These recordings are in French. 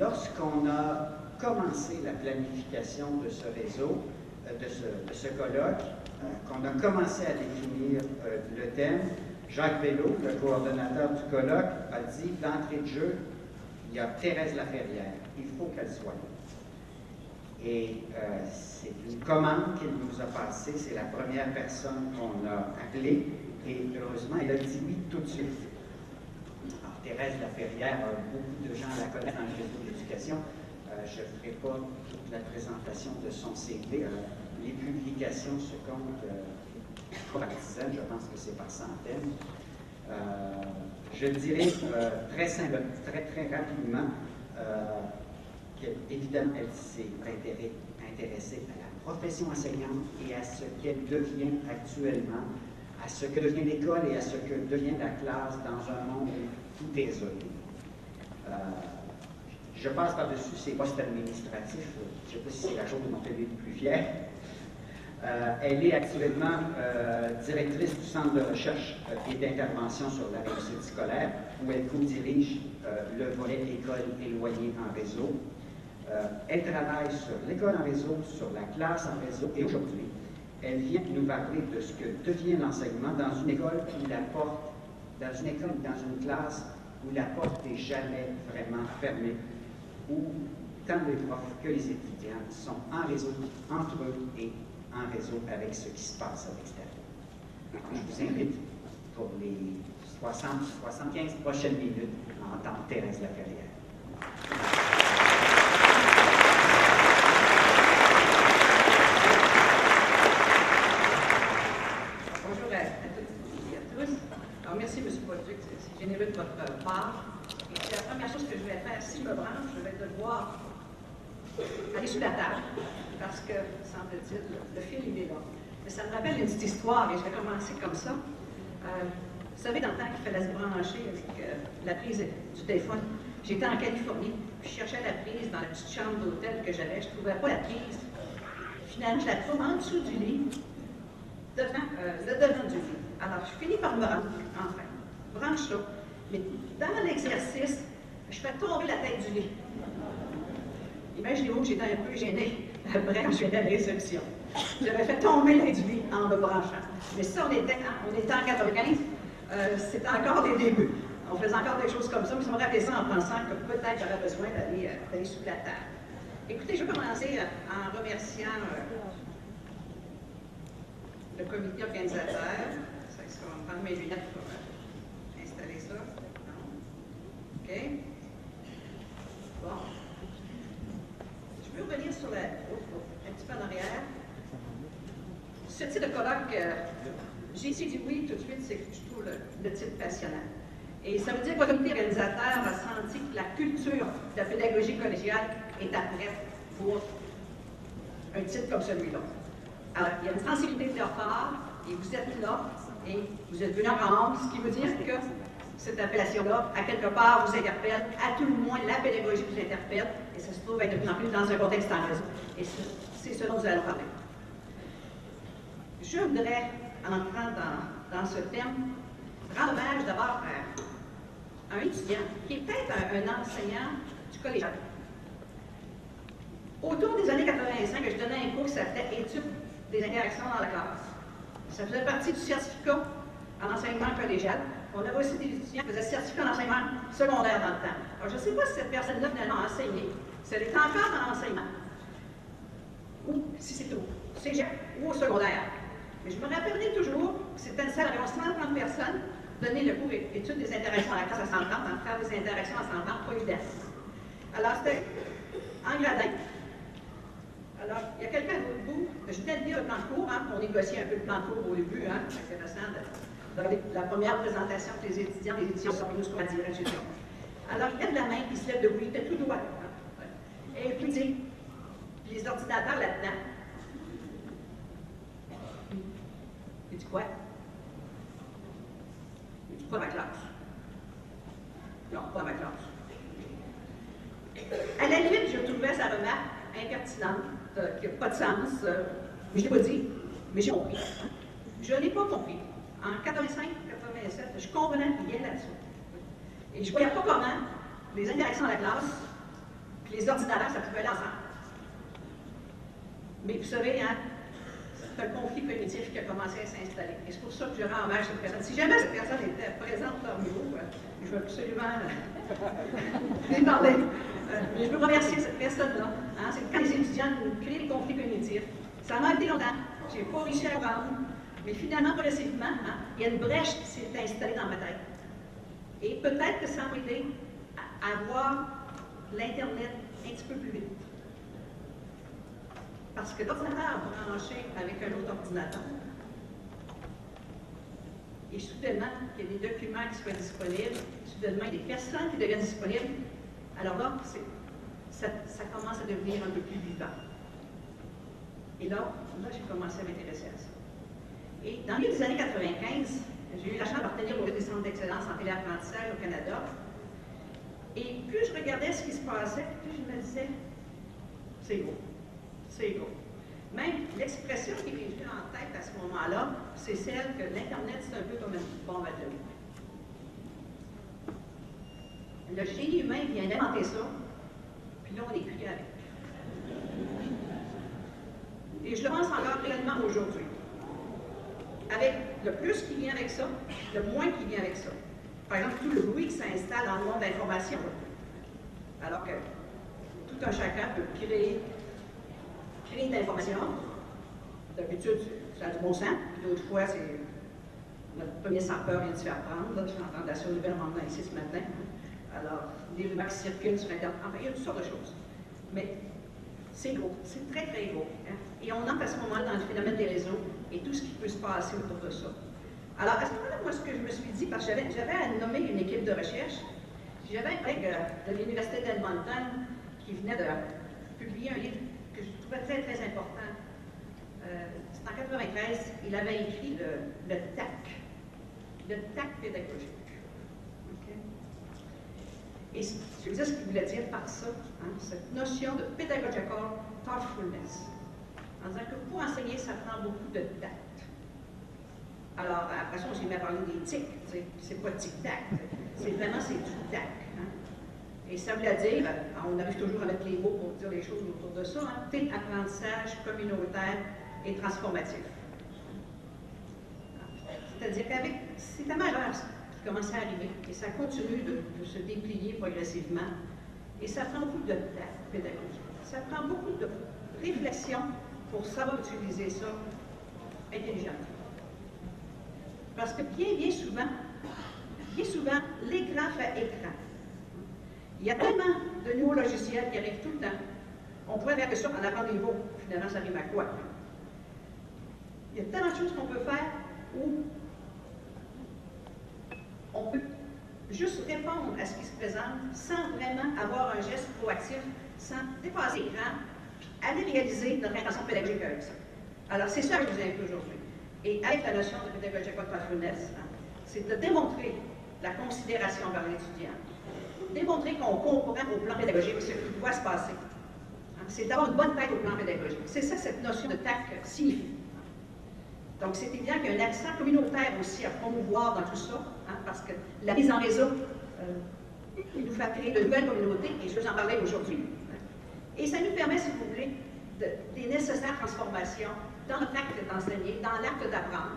lorsqu'on a commencé la planification de ce réseau, euh, de ce, colloque, euh, qu'on a commencé à définir euh, le thème, Jacques Bello, le coordonnateur du colloque, a dit d'entrée de jeu, il y a Thérèse Laferrière, il faut qu'elle soit là. Et c'est une commande qu'il nous a passée, c'est la première personne qu'on a appelée, et heureusement, elle a dit oui tout de suite. Thérèse Laferrière, euh, beaucoup de gens la connaissent dans le réseau de l'éducation. Euh, je ne ferai pas toute la présentation de son CV. Euh, les publications se comptent par dizaines, je pense que c'est par centaines. Je dirais très, simple, très, très rapidement qu'évidemment, elle s'est intéressée, à la profession enseignante et à ce qu'elle devient actuellement, à ce que devient l'école et à ce que devient la classe dans un monde tout. Euh, je passe par-dessus ces postes administratifs. Je ne sais pas si c'est la chose on peut être plus fier. Euh, elle est actuellement euh, directrice du Centre de recherche et d'intervention sur la réussite scolaire, où elle co-dirige le volet école éloignée en réseau. Elle travaille sur l'école en réseau, sur la classe en réseau, et aujourd'hui, elle vient nous parler de ce que devient l'enseignement dans une école où la porte, dans une école, dans une classe où la porte n'est jamais vraiment fermée, où tant les profs que les étudiants sont en réseau entre eux et en réseau avec ce qui se passe à l'extérieur. Je vous invite pour les 60-75 prochaines minutes à entendre Thérèse Laferrière. Bonjour à, à toutes et à tous. Alors, merci, M. Bolduc, c'est c'est généreux la première chose que je vais faire, si je me branche, je vais devoir aller sous la table, parce que, semble-t-il, le, fil, il est là. Mais ça me rappelle une petite histoire, et je vais commencer comme ça. Euh, vous savez, dans le temps qu'il fallait se brancher avec euh, la prise du téléphone, j'étais en Californie, je cherchais la prise dans la petite chambre d'hôtel que j'avais, je ne trouvais pas la prise. Finalement, je la trouve en dessous du lit, euh, le devant du lit. Alors, je finis par me rendre, enfin, branche ça. Mais dans l'exercice, je fais tomber la tête du lit. Imaginez-vous que j'étais un peu gênée après quand je allée à la réception. J'avais fait tomber la tête du lit en me branchant. Mais ça, on était, on était en 95, euh, c'était encore des débuts. On faisait encore des choses comme ça, mais ça me rappelait ça en pensant que peut-être j'aurais besoin d'aller euh, sous la table. Écoutez, je vais commencer euh, en remerciant le comité organisateur. Ça, ça va prendre mes lunettes euh, installer ça. Non. Je peux revenir sur la. oh, oh, un petit peu en arrière. Ce type de colloque, euh, j'ai ici dit oui tout de suite, c'est que je le, titre passionnant. Et ça veut dire que le comité organisateur a senti que la culture de la pédagogie collégiale est prête pour un titre comme celui-là. Alors, il y a une sensibilité de leur part, et vous êtes là, et vous êtes venus en ce qui veut dire que cette appellation-là, à quelque part, vous interpelle, à tout le moins, la pédagogie vous interpelle, et ça se trouve être de plus en plus dans un contexte en réseau. Et ce- c'est ce dont nous allons parler. Je voudrais, en entrant dans, ce thème, rendre hommage d'abord à un étudiant qui est peut-être un, un enseignant du collège. Autour des années 85, je donnais un cours qui s'appelait Études des interactions dans la classe. Ça faisait partie du certificat en enseignement collégial. On avait aussi des étudiants qui faisaient certificat en enseignement secondaire dans le temps. Alors, je ne sais pas si cette personne-là finalement a enseigné, si elle est encore dans l'enseignement, ou si c'est au cégep ou au secondaire. Mais je me rappellerai toujours que c'était une salle avec 130 personnes, donner le cours études des interactions à la classe à 130, en faire des interactions à 130, pas évident. Alors, c'était en gradin. Alors, il y a quelqu'un à l'autre bout, je venais de lire le plan de cours, hein, on négociait un peu le plan de cours au début, hein, c'est intéressant de, regarder la première présentation que les étudiants, les étudiants sont venus à dire, etc. Alors, il lève la main, il se lève debout, il était tout droit. hein. Et puis il dit, les ordinateurs là-dedans. Il dit quoi? Il dit pas ma classe. Non, pas ma classe. À la limite, je trouvais sa remarque impertinente, euh, qui n'a pas de sens. euh, mais je l'ai pas dit, mais j'ai compris. Je n'ai pas compris. En 85, 87, je comprenais rien là-dessus. Et je ne voyais pas comment les interactions à la classe les ordinateurs, ça pouvait aller ensemble. Mais vous savez, hein, c'est un conflit cognitif qui a commencé à s'installer. Et c'est pour ça que je rends hommage à cette personne. Si jamais cette personne était présente parmi vous, euh, je veux absolument lui parler. Euh, je veux remercier cette personne-là. Hein, c'est quand les étudiants créent des conflits cognitifs. Ça m'a été longtemps. Je n'ai pas réussi à comprendre. Mais finalement, progressivement, hein, il y a une brèche qui s'est installée dans ma tête. Et peut-être que ça m'a aidé à, à voir l'Internet un petit peu plus vite. Parce que l'ordinateur branché avec un autre ordinateur, et soudainement, il y a des documents qui soient disponibles, soudainement, il y a des personnes qui deviennent disponibles, alors là, ça, ça, commence à devenir un peu plus vivant. Et là, là j'ai commencé à m'intéresser à ça. Et dans les années 95, j'ai eu la chance d'appartenir au des centres d'excellence en téléapprentissage au Canada. Et plus je regardais ce qui se passait, plus je me disais, c'est beau c'est gros. Même l'expression qui m'est venue en tête à ce moment-là, c'est celle que l'Internet, c'est un peu comme une bombe atomique. Le génie humain vient d'inventer ça, puis là, on est pris avec. Et je le pense encore pleinement aujourd'hui. Avec le plus qui vient avec ça, le moins qui vient avec ça. Par exemple, tout le bruit qui s'installe dans le monde d'information. Alors que tout un chacun peut créer créer d'information. D'habitude, ça a du bon sens. D'autres fois, c'est notre premier sans-peur vient de se faire prendre. Je suis en train d'assurer le gouvernement ici ce matin. Alors, des rumeurs qui circulent sur Internet. Enfin, il y a toutes sortes de choses. Mais c'est gros. C'est très, très gros. Hein. Et on entre à ce moment-là dans le phénomène des réseaux et tout ce qui peut se passer autour de ça. Alors, à ce moment-là, moi, ce que je me suis dit, parce que j'avais à nommer une équipe de recherche, j'avais un collègue de l'Université d'Edmonton qui venait de publier un livre très, très important. Euh, c'est en 1993, il avait écrit le, TAC, le TAC pédagogique. Et je veux dire ce qu'il voulait dire par ça, hein, cette notion de pedagogical thoughtfulness. En disant que pour enseigner, ça prend beaucoup de tact. Alors, après ça, on s'est mis à parler tics. C'est pas tic-tac. C'est vraiment, c'est du tac. Et ça veut dire, on arrive toujours mettre les mots pour dire les choses autour de ça, hein, apprentissage communautaire et transformatif. C'est-à-dire qu'avec, c'est la majeure commence à arriver, et ça continue de, se déplier progressivement, et ça prend beaucoup de temps pédagogique. Ça prend beaucoup de réflexion pour savoir utiliser ça intelligemment. Parce que bien, bien souvent, bien souvent, l'écran fait écran. Il y a tellement de nouveaux logiciels qui arrivent tout le temps. On pourrait faire que ça en des mots. Finalement, ça arrive à quoi? Il y a tellement de choses qu'on peut faire où on peut juste répondre à ce qui se présente sans vraiment avoir un geste proactif, sans dépasser l'écran, aller réaliser notre intention pédagogique avec ça. Alors, c'est ça que je vous invite aujourd'hui. Et avec la notion de pédagogie patronesse, hein, c'est de démontrer la considération par l'étudiant, démontrer qu'on comprend au plan pédagogique ce qui doit se passer. Hein, c'est d'avoir une bonne tête au plan pédagogique. C'est ça, cette notion de TAC signifie. Donc, c'est évident qu'il y a un accent communautaire aussi à promouvoir dans tout ça, parce que la mise en réseau, euh, nous fait créer de nouvelles communautés, et je vous en parler aujourd'hui. Et ça nous permet, si vous voulez, des nécessaires transformations dans notre acte d'enseigner, dans l'acte d'apprendre,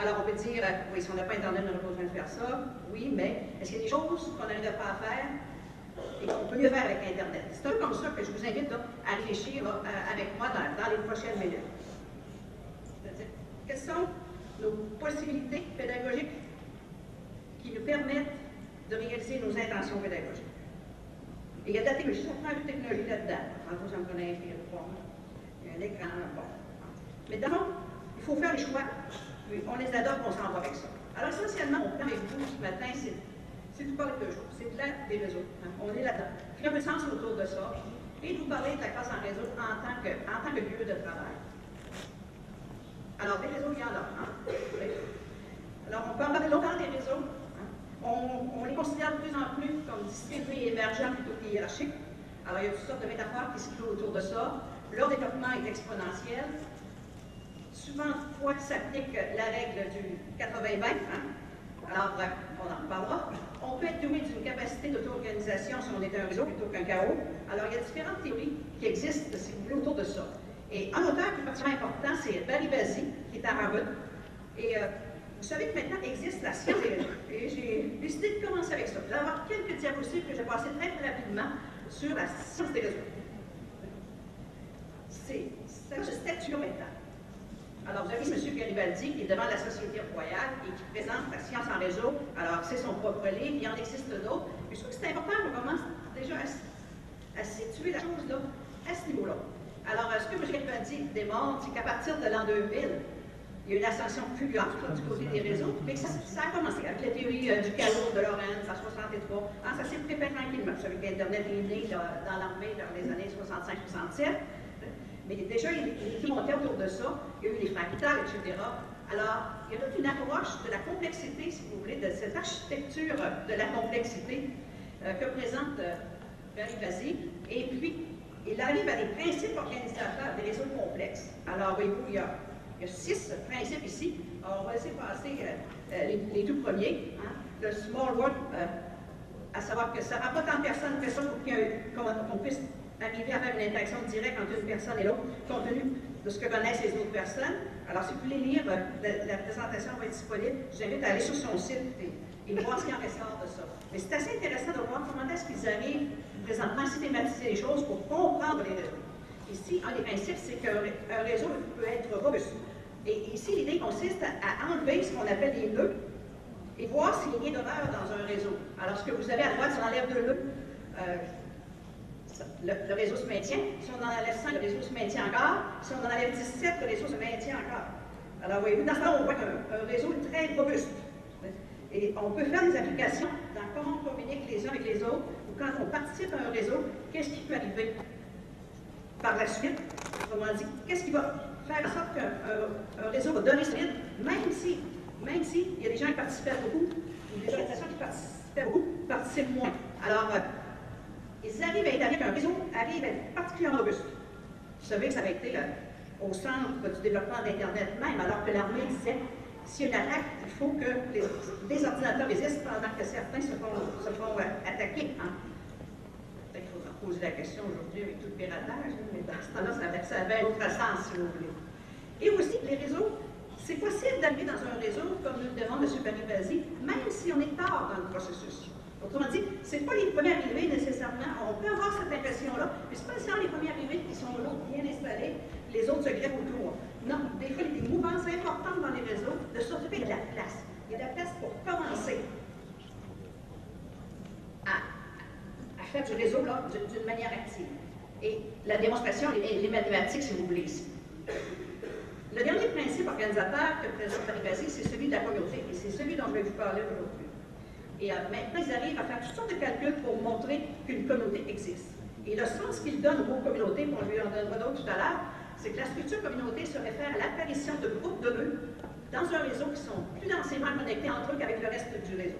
alors, on peut dire, euh, oui, si on n'a pas Internet, on n'a pas besoin de faire ça. Oui, mais est-ce qu'il y a des choses qu'on n'arrive pas à faire et qu'on peut mieux faire avec Internet? C'est un peu comme ça que je vous invite à réfléchir euh, avec moi dans, les prochaines minutes. Quelles sont nos possibilités pédagogiques qui nous permettent de réaliser nos intentions pédagogiques? Et il y a de la technologie, ça prend de technologie là-dedans. Tantôt, j'en prenais un fil, il y a un écran, bon. Mais d'abord, il faut faire les choix on les adopte, on s'en va avec ça. Alors, essentiellement, mon plan avec vous ce matin, c'est de parler de choses. C'est de l'aide des réseaux. On est là-dedans. Puis, un peu sens autour de ça. Et de vous parler de la classe en réseau en tant que, en tant que lieu de travail. Alors, des réseaux, il y en a. Hein. Alors, on peut en parler longtemps des réseaux. On, les considère de plus en plus comme distribués et émergents plutôt que hiérarchiques. Alors, il y a toutes sortes de métaphores qui se clouent autour de ça. Leur développement est exponentiel souvent fois s'applique la règle du 80-20. Hein? Alors, on en reparlera. on peut être doué d'une capacité d'auto-organisation si on est un réseau plutôt qu'un chaos. Alors, il y a différentes théories qui existent, si vous voulez, autour de ça. Et un auteur qui est particulièrement important, c'est Barry Bazzi, qui est à Harvard. Et euh, vous savez que maintenant existe la science des réseaux. Et j'ai décidé de commencer avec ça. Je vais avoir quelques diapositives que je vais passer très, très rapidement sur la science des réseaux. C'est ce statut maintenant. Alors, vous avez M. Garibaldi qui est devant la Société royale et qui présente la science en réseau. Alors, c'est son propre livre, il en existe d'autres. je trouve que c'est important qu'on commence déjà à, situer la chose là, à ce niveau-là. Alors, ce que M. Garibaldi démontre, c'est qu'à partir de l'an 2000, il y a une ascension fulgurante du côté des réseaux, mais ça, a commencé avec la théorie euh, du calot de Lorentz en 63. Ah, ça s'est préparé tranquillement. Vous savez qu'Internet est né dans l'armée dans les années 65-67. Mais déjà, il, il monté autour de ça. Il y a eu les fractales, etc. Alors, il y a toute une approche de la complexité, si vous voulez, de cette architecture de la complexité euh, que présente euh, Gary Et puis, il arrive à des principes organisateurs des réseaux complexes. Alors, voyez-vous, il y a, six principes ici. Alors, on va laisser passer euh, euh, les, tout premiers. Hein. Le small world, à savoir que ça rend pas tant de personnes que ça pour qu'on puisse arriver à faire une interaction directe entre une personne et l'autre, compte tenu de ce que connaissent les autres personnes. Alors, si vous voulez lire, euh, la, présentation va être disponible. Je vous invite à aller sur son site et, voir ce qui en ressort de ça. Mais c'est assez intéressant de voir comment est-ce qu'ils arrivent présentement à systématiser les choses pour comprendre les réseaux. Ici, un des principes, c'est qu'un réseau peut être robuste. Et ici, l'idée consiste à, enlever ce qu'on appelle des nœuds et voir s'il y a d'horreur dans un réseau. Alors, ce que vous avez à droite, ça enlève deux nœuds. Euh, le, réseau se maintient. Si on en enlève 100, le réseau se maintient encore. Si on en enlève 17, le réseau se maintient encore. Alors, voyez-vous, dans ce cas, on voit un, réseau très robuste. Et on peut faire des applications dans comment on communique les uns avec les autres, ou quand on participe à un réseau, qu'est-ce qui peut arriver par la suite? Autrement dit, qu'est-ce qui va faire en sorte qu'un réseau va donner suite, même si, même si il y a des gens qui participent beaucoup, ou des organisations qui participent beaucoup, participent moins. Alors, euh, ils arrivent à établir qu'un réseau arrive à être particulièrement robuste. Vous savez que ça avait été au centre du développement d'Internet même, alors que l'armée disait s'il y a une attaque, il faut que les, ordinateurs résistent pendant que certains se font, se font euh, attaquer. Hein. Peut-être qu'il faudra poser la question aujourd'hui avec tout le piratage, mais dans ce temps-là, ça, avait un autre sens, si vous voulez. Et aussi, les réseaux, c'est possible d'arriver dans un réseau, comme nous le demande M. Baribasi, même si on est tard dans le processus. Autrement dit, ce n'est pas les premiers arrivés nécessairement. On peut avoir cette impression-là, mais ce n'est pas nécessairement les premiers arrivés qui sont là, bien installés, les autres se grèvent autour. Non, des fois, il y a des mouvances importantes dans les réseaux de s'occuper de la place. Il y a de la place pour commencer à, faire du réseau d'une manière active. Et la démonstration, les, les mathématiques, si vous voulez, ici. Le dernier principe organisateur que présente Paris c'est celui de la communauté, et c'est celui dont je vais vous parler aujourd'hui. Et euh, maintenant, ils arrivent à faire toutes sortes de calculs pour montrer qu'une communauté existe. Et le sens qu'ils donnent aux communautés, on lui en donnera d'autres tout à l'heure, c'est que la structure communauté se réfère à l'apparition de groupes de nœuds dans un réseau qui sont plus densément connectés entre eux qu'avec le reste du réseau.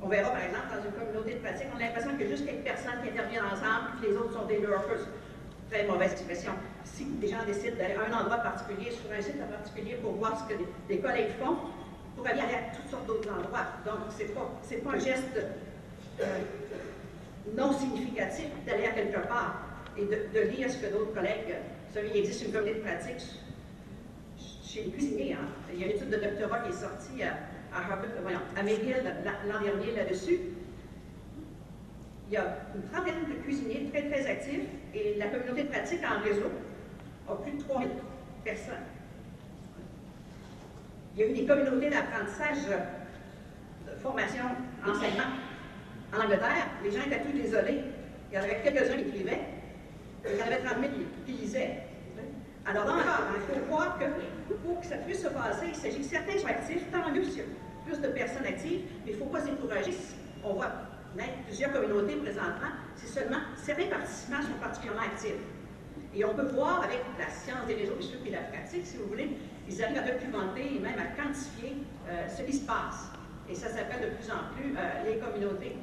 On verra, par exemple, dans une communauté de pratique, on a l'impression a juste quelques personnes qui interviennent ensemble, puis les autres sont des lurkers. Très mauvaise expression. Si des gens décident d'aller à un endroit particulier, sur un site en particulier, pour voir ce que des collègues font, pour aller à toutes sortes d'autres endroits. Donc, ce n'est pas, pas un geste euh, non significatif d'aller à quelque part et de, lire ce que d'autres collègues. Vous savez, il existe une communauté de pratique chez les cuisiniers. Hein. Il y a une étude de doctorat qui est sortie à, à, McGill l'an dernier là-dessus. Il y a une trentaine de cuisiniers très, très actifs et la communauté de pratique en réseau a plus de 3000 personnes. Il y a eu des communautés d'apprentissage, de formation, enseignement. En Angleterre, les gens étaient tous désolés. Il y en avait quelques-uns qui écrivaient. Il y en avait 30 000 qui, lisaient. Alors là encore, il faut voir que pour que ça puisse se passer, il s'agit que certains soient actifs, tant mieux s'il y a plus de personnes actives, mais il ne faut pas se décourager. On voit plusieurs communautés présentement, si seulement certains participants sont particulièrement actifs. Et on peut voir avec la science des réseaux et la pratique, si vous voulez, ils arrivent à documenter et même à quantifier euh, ce qui se passe. Et ça s'appelle de plus en plus euh, les communautés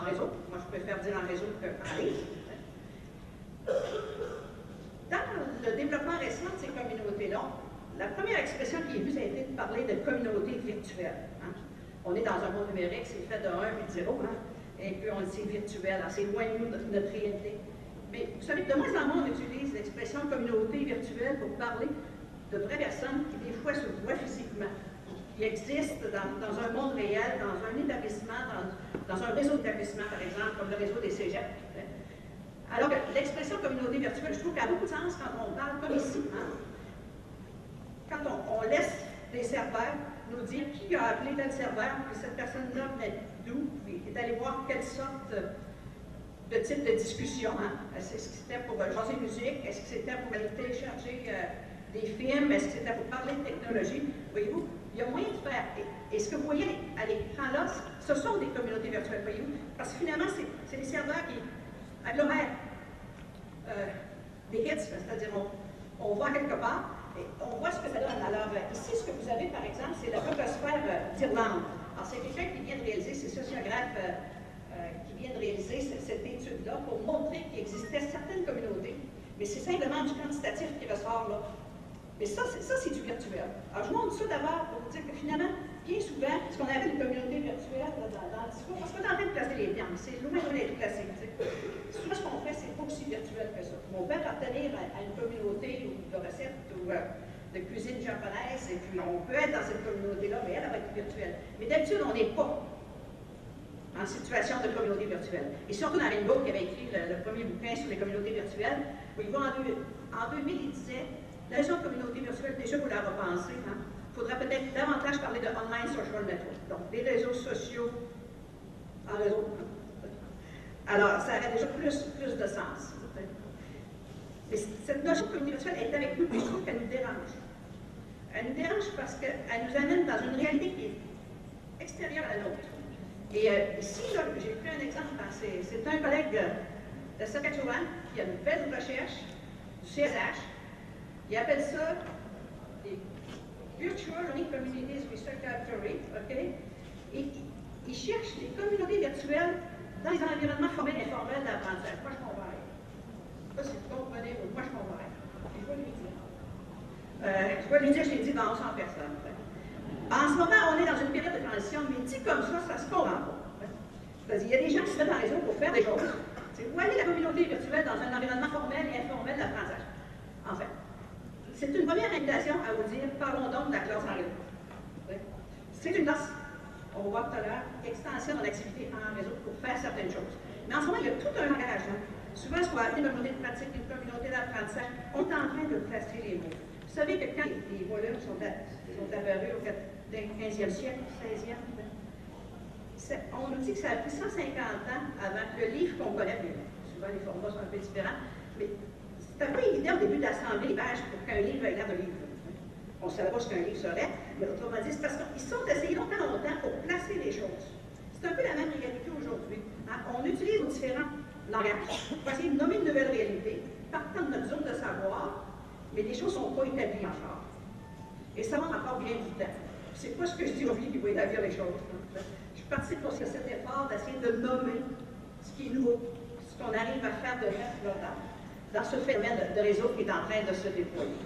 en réseau. Moi, je préfère dire en réseau qu'en ligne. Dans le développement récent de ces communautés-là, la première expression qui est vue, ça a été de parler de communauté virtuelle. Hein. on est dans un monde numérique, c'est fait de 1 et de 0, hein? et puis on dit virtuel, c'est loin de nous, notre réalité. Mais vous savez, de moins en moins, on utilise l'expression communauté virtuelle pour parler de vraies personnes qui, des fois, se voient physiquement, qui existent dans, un monde réel, dans un établissement, dans, un réseau d'établissements, par exemple, comme le réseau des cégeps. Alors que l'expression communauté virtuelle, je trouve qu'elle a beaucoup de sens quand on parle comme ici. Hein. Quand on, laisse les serveurs nous dire qui a appelé tel serveur, puis cette personne-là venait d'où, est allé voir quelle sorte de type de discussion. Hein. Est-ce que c'était pour jaser musique? Est-ce que c'était pour aller télécharger euh, des films? Est-ce que c'était pour parler de technologie? Voyez-vous, il y a moyen de faire. Et, ce que vous voyez à l'écran là, ce sont des communautés virtuelles, voyez-vous? Parce que finalement, c'est des serveurs qui agglomèrent euh, des hits, c'est-à-dire on, on voit quelque part et on voit ce que ça donne. Alors, euh, ici, ce que vous avez, par exemple, c'est la blogosphère d'Irlande. Alors, c'est quelqu'un qui vient de réaliser, c'est sociographe de réaliser cette, étude-là pour montrer qu'il existait certaines communautés, mais c'est simplement du quantitatif qui ressort là. Mais ça, c'est du virtuel. Alors, je montre ça d'abord pour vous dire que finalement, bien souvent, ce qu'on appelle une communauté virtuelle dans, dans, le discours, en train de placer les termes, c'est loin d'être placé. Souvent, ce qu'on fait, c'est pas aussi virtuel que ça. On peut appartenir à, une communauté de recettes ou euh, de cuisine japonaise, et puis on peut être dans cette communauté-là, mais elle, va être virtuelle. Mais d'habitude, on n'est pas en situation de communauté virtuelle. Et surtout dans Rainbow, qui avait écrit le, premier bouquin sur les communautés virtuelles, où il va en, 2000, il disait, la notion de communauté virtuelle, déjà vous la repensez, hein? il faudra peut-être davantage parler de online social network, donc des réseaux sociaux en réseau. Alors, ça aurait déjà plus, plus de sens. Mais cette notion de communauté virtuelle est avec nous, puis je trouve qu'elle nous dérange. Elle nous dérange parce qu'elle nous amène dans une réalité qui est extérieure à la nôtre. Et euh, ici, j'ai pris un exemple. C'est un collègue de Saskatchewan qui a une belle recherche du CSH. Il appelle ça les Virtual Communities Research Laboratory. Et il cherche des communautés virtuelles dans les environnements formels et informels d'apprentissage. Moi, je comprends Pas si vous comprenez, moi, je comprends Je vais lui dire. Euh, je vais lui dire, je l'ai dit dans 100 personnes. En ce moment, on est dans une période de transition, mais dit comme ça, ça se comprend pas. Parce qu'il y a des gens qui se mettent en réseau pour faire des choses. Vous voyez la communauté virtuelle dans un environnement formel et informel d'apprentissage? En fait, c'est une première invitation à vous dire, parlons donc de la classe en réseau. C'est une classe, on va voir tout à l'heure, extension de l'activité en réseau pour faire certaines choses. Mais en ce moment, il y a tout un langage. Hein. Souvent, appelle une communauté de pratique, une communauté d'apprentissage, on est en train de placer les mots. Vous savez que quand les, volumes sont, sont apparus au 15e siècle, 16e. On nous dit que ça a pris 150 ans avant le livre qu'on connaît, souvent les formats sont un peu différents, mais c'était pas évident au début d'assembler les pages pour qu'un livre ait l'air de livre. On ne savait pas ce qu'un livre serait, mais autrement dit, c'est parce qu'ils sont essayés longtemps, longtemps pour placer les choses. C'est un peu la même réalité aujourd'hui. Hein. On utilise différents langages pour essayer de nommer une nouvelle réalité, partant de notre zone de savoir, mais les choses ne sont pas établies encore. Et ça va encore bien du temps. C'est pas ce que je dis aujourd'hui qui va établir les choses. Je participe pour cet effort d'essayer de nommer ce qui est nouveau, ce qu'on arrive à faire de neuf dans ce phénomène de réseau qui est en train de se déployer.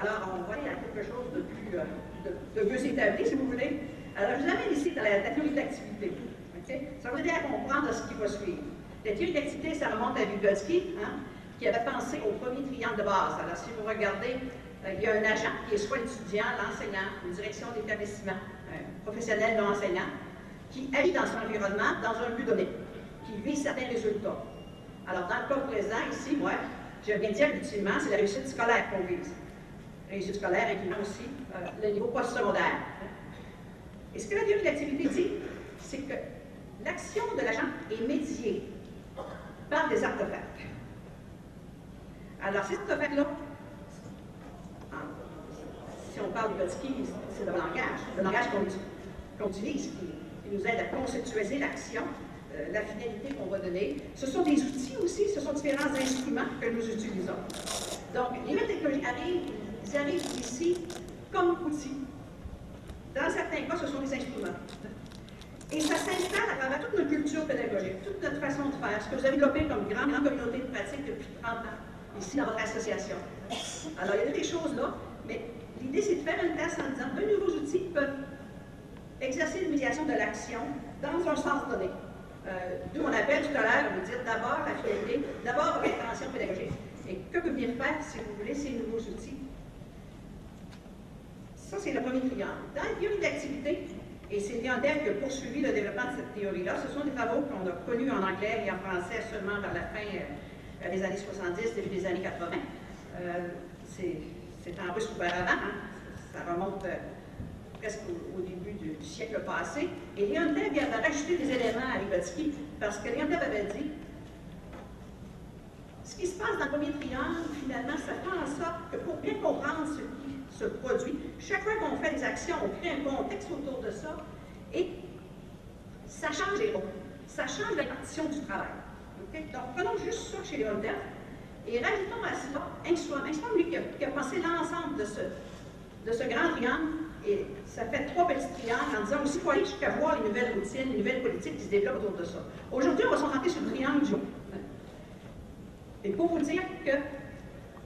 Alors, on va aller à quelque chose de plus, euh, mieux établi, si vous voulez. Alors, je vous amène ici dans la, théorie d'activité. Ça va aider à comprendre ce qui va suivre. La théorie d'activité, ça remonte à Vygotsky, hein, qui avait pensé au premier triangle de base. Alors, si vous regardez il y a un agent qui est soit l'étudiant, l'enseignant, une direction d'établissement, un professionnel non enseignant, qui agit dans son environnement dans un but donné, qui vise certains résultats. Alors, dans le cas présent, ici, moi, je viens de dire qu'ultimement, c'est la réussite scolaire qu'on vise. Réussite scolaire incluant aussi euh, le niveau post-secondaire. Et ce que la théorie dit, c'est que l'action de l'agent est médiée par des artefacts. Alors, ces artefacts-là si on parle de Botsky, c'est le langage, le langage qu'on utilise, qui, nous aide à conceptualiser l'action, euh, la finalité qu'on va donner. Ce sont des outils aussi, ce sont différents instruments que nous utilisons. Donc, les technologies arrivent, arrivent ici comme outils. Dans certains cas, ce sont des instruments. Et ça s'installe à travers toute notre culture pédagogique, toute notre façon de faire, ce que vous avez développé comme grande, grande communauté de pratique depuis 30 ans, ici dans votre association. Alors, il y a des choses là, mais L'idée, c'est de faire une place en disant de nouveaux outils peuvent exercer une médiation de l'action dans un sens donné. Euh, D'où on appelle tout à l'heure, vous dire d'abord la finalité, d'abord l'intention pédagogique. Et que peut venir faire, si vous voulez, ces nouveaux outils? Ça, c'est le premier triangle. Dans la théorie d'activité, et c'est Lionel qui a poursuivi le développement de cette théorie-là, ce sont des travaux qu'on a connus en anglais et en français seulement vers la fin euh, des années 70, début des années 80. Euh, c'est en russe auparavant, hein? ça remonte euh, presque au, début du, siècle passé. Et Leontev vient de rajouter des éléments à Vygotsky, parce que Leontev avait dit ce qui se passe dans le premier triangle, finalement, ça fait en sorte que pour bien comprendre ce qui se produit, chaque fois qu'on fait des actions, on crée un contexte autour de ça, et ça change les rôles, ça change la partition du travail. Donc, prenons juste ça chez Leontev, et rajoutons à cela Engstrom. Engstrom, lui, qui a, qui a pensé l'ensemble de ce, de ce grand triangle, et ça fait trois petits triangles en disant aussi, il faut aller jusqu'à voir les nouvelles routines, les nouvelles politiques qui se développent autour de ça. Aujourd'hui, on va se concentrer sur le triangle jaune. Et pour vous dire que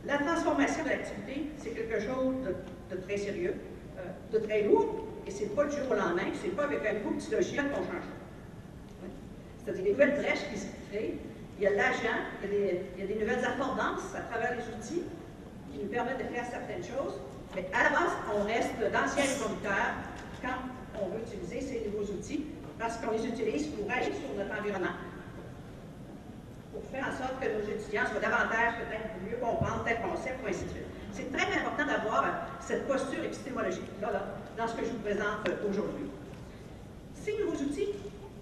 la transformation de l'activité, c'est quelque chose de, très sérieux, euh, de très lourd, et c'est pas du jour au lendemain, c'est pas avec un coup de petit logiciel qu'on change. C'est-à-dire des nouvelles brèches qui se créent, il y a l'agent, il, il, y a des nouvelles affordances à travers les outils qui nous permettent de faire certaines choses, mais à la base, on reste d'anciens conducteurs quand on veut utiliser ces nouveaux outils, parce qu'on les utilise pour agir sur notre environnement, pour faire en sorte que nos étudiants soient davantage peut-être mieux comprendre tel concept, ou ainsi de suite. C'est très important d'avoir cette posture épistémologique-là là, dans ce que je vous présente aujourd'hui. Ces nouveaux outils,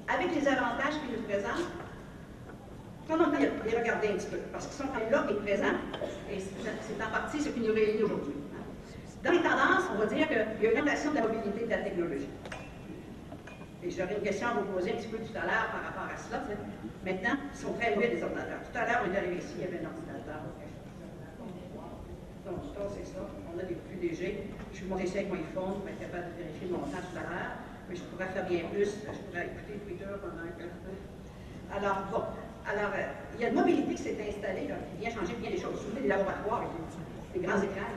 avec les avantages qu'ils nous présentent, prenons le temps de les regarder un petit peu, parce qu'ils sont là et présents, et c'est en partie ce qui nous réunit aujourd'hui. Dans les tendances, on va dire qu'il y a une augmentation de la mobilité de la technologie. Et j'aurais une question à vous poser un petit peu tout à l'heure par rapport à cela. Maintenant, ils sont très loin des ordinateurs. Tout à l'heure, on est arrivé ici, il y avait un ordinateur. Donc, c'est ça. On a des plus légers. Je vous montrer ça avec mon iPhone pour être capable de vérifier mon temps tout à l'heure. Mais je pourrais faire bien plus. Je pourrais écouter Twitter pendant que. Alors, bon. Alors, euh, il y a une mobilité qui s'est installée, qui vient changer bien les choses. Vous les laboratoires avec les grands écrans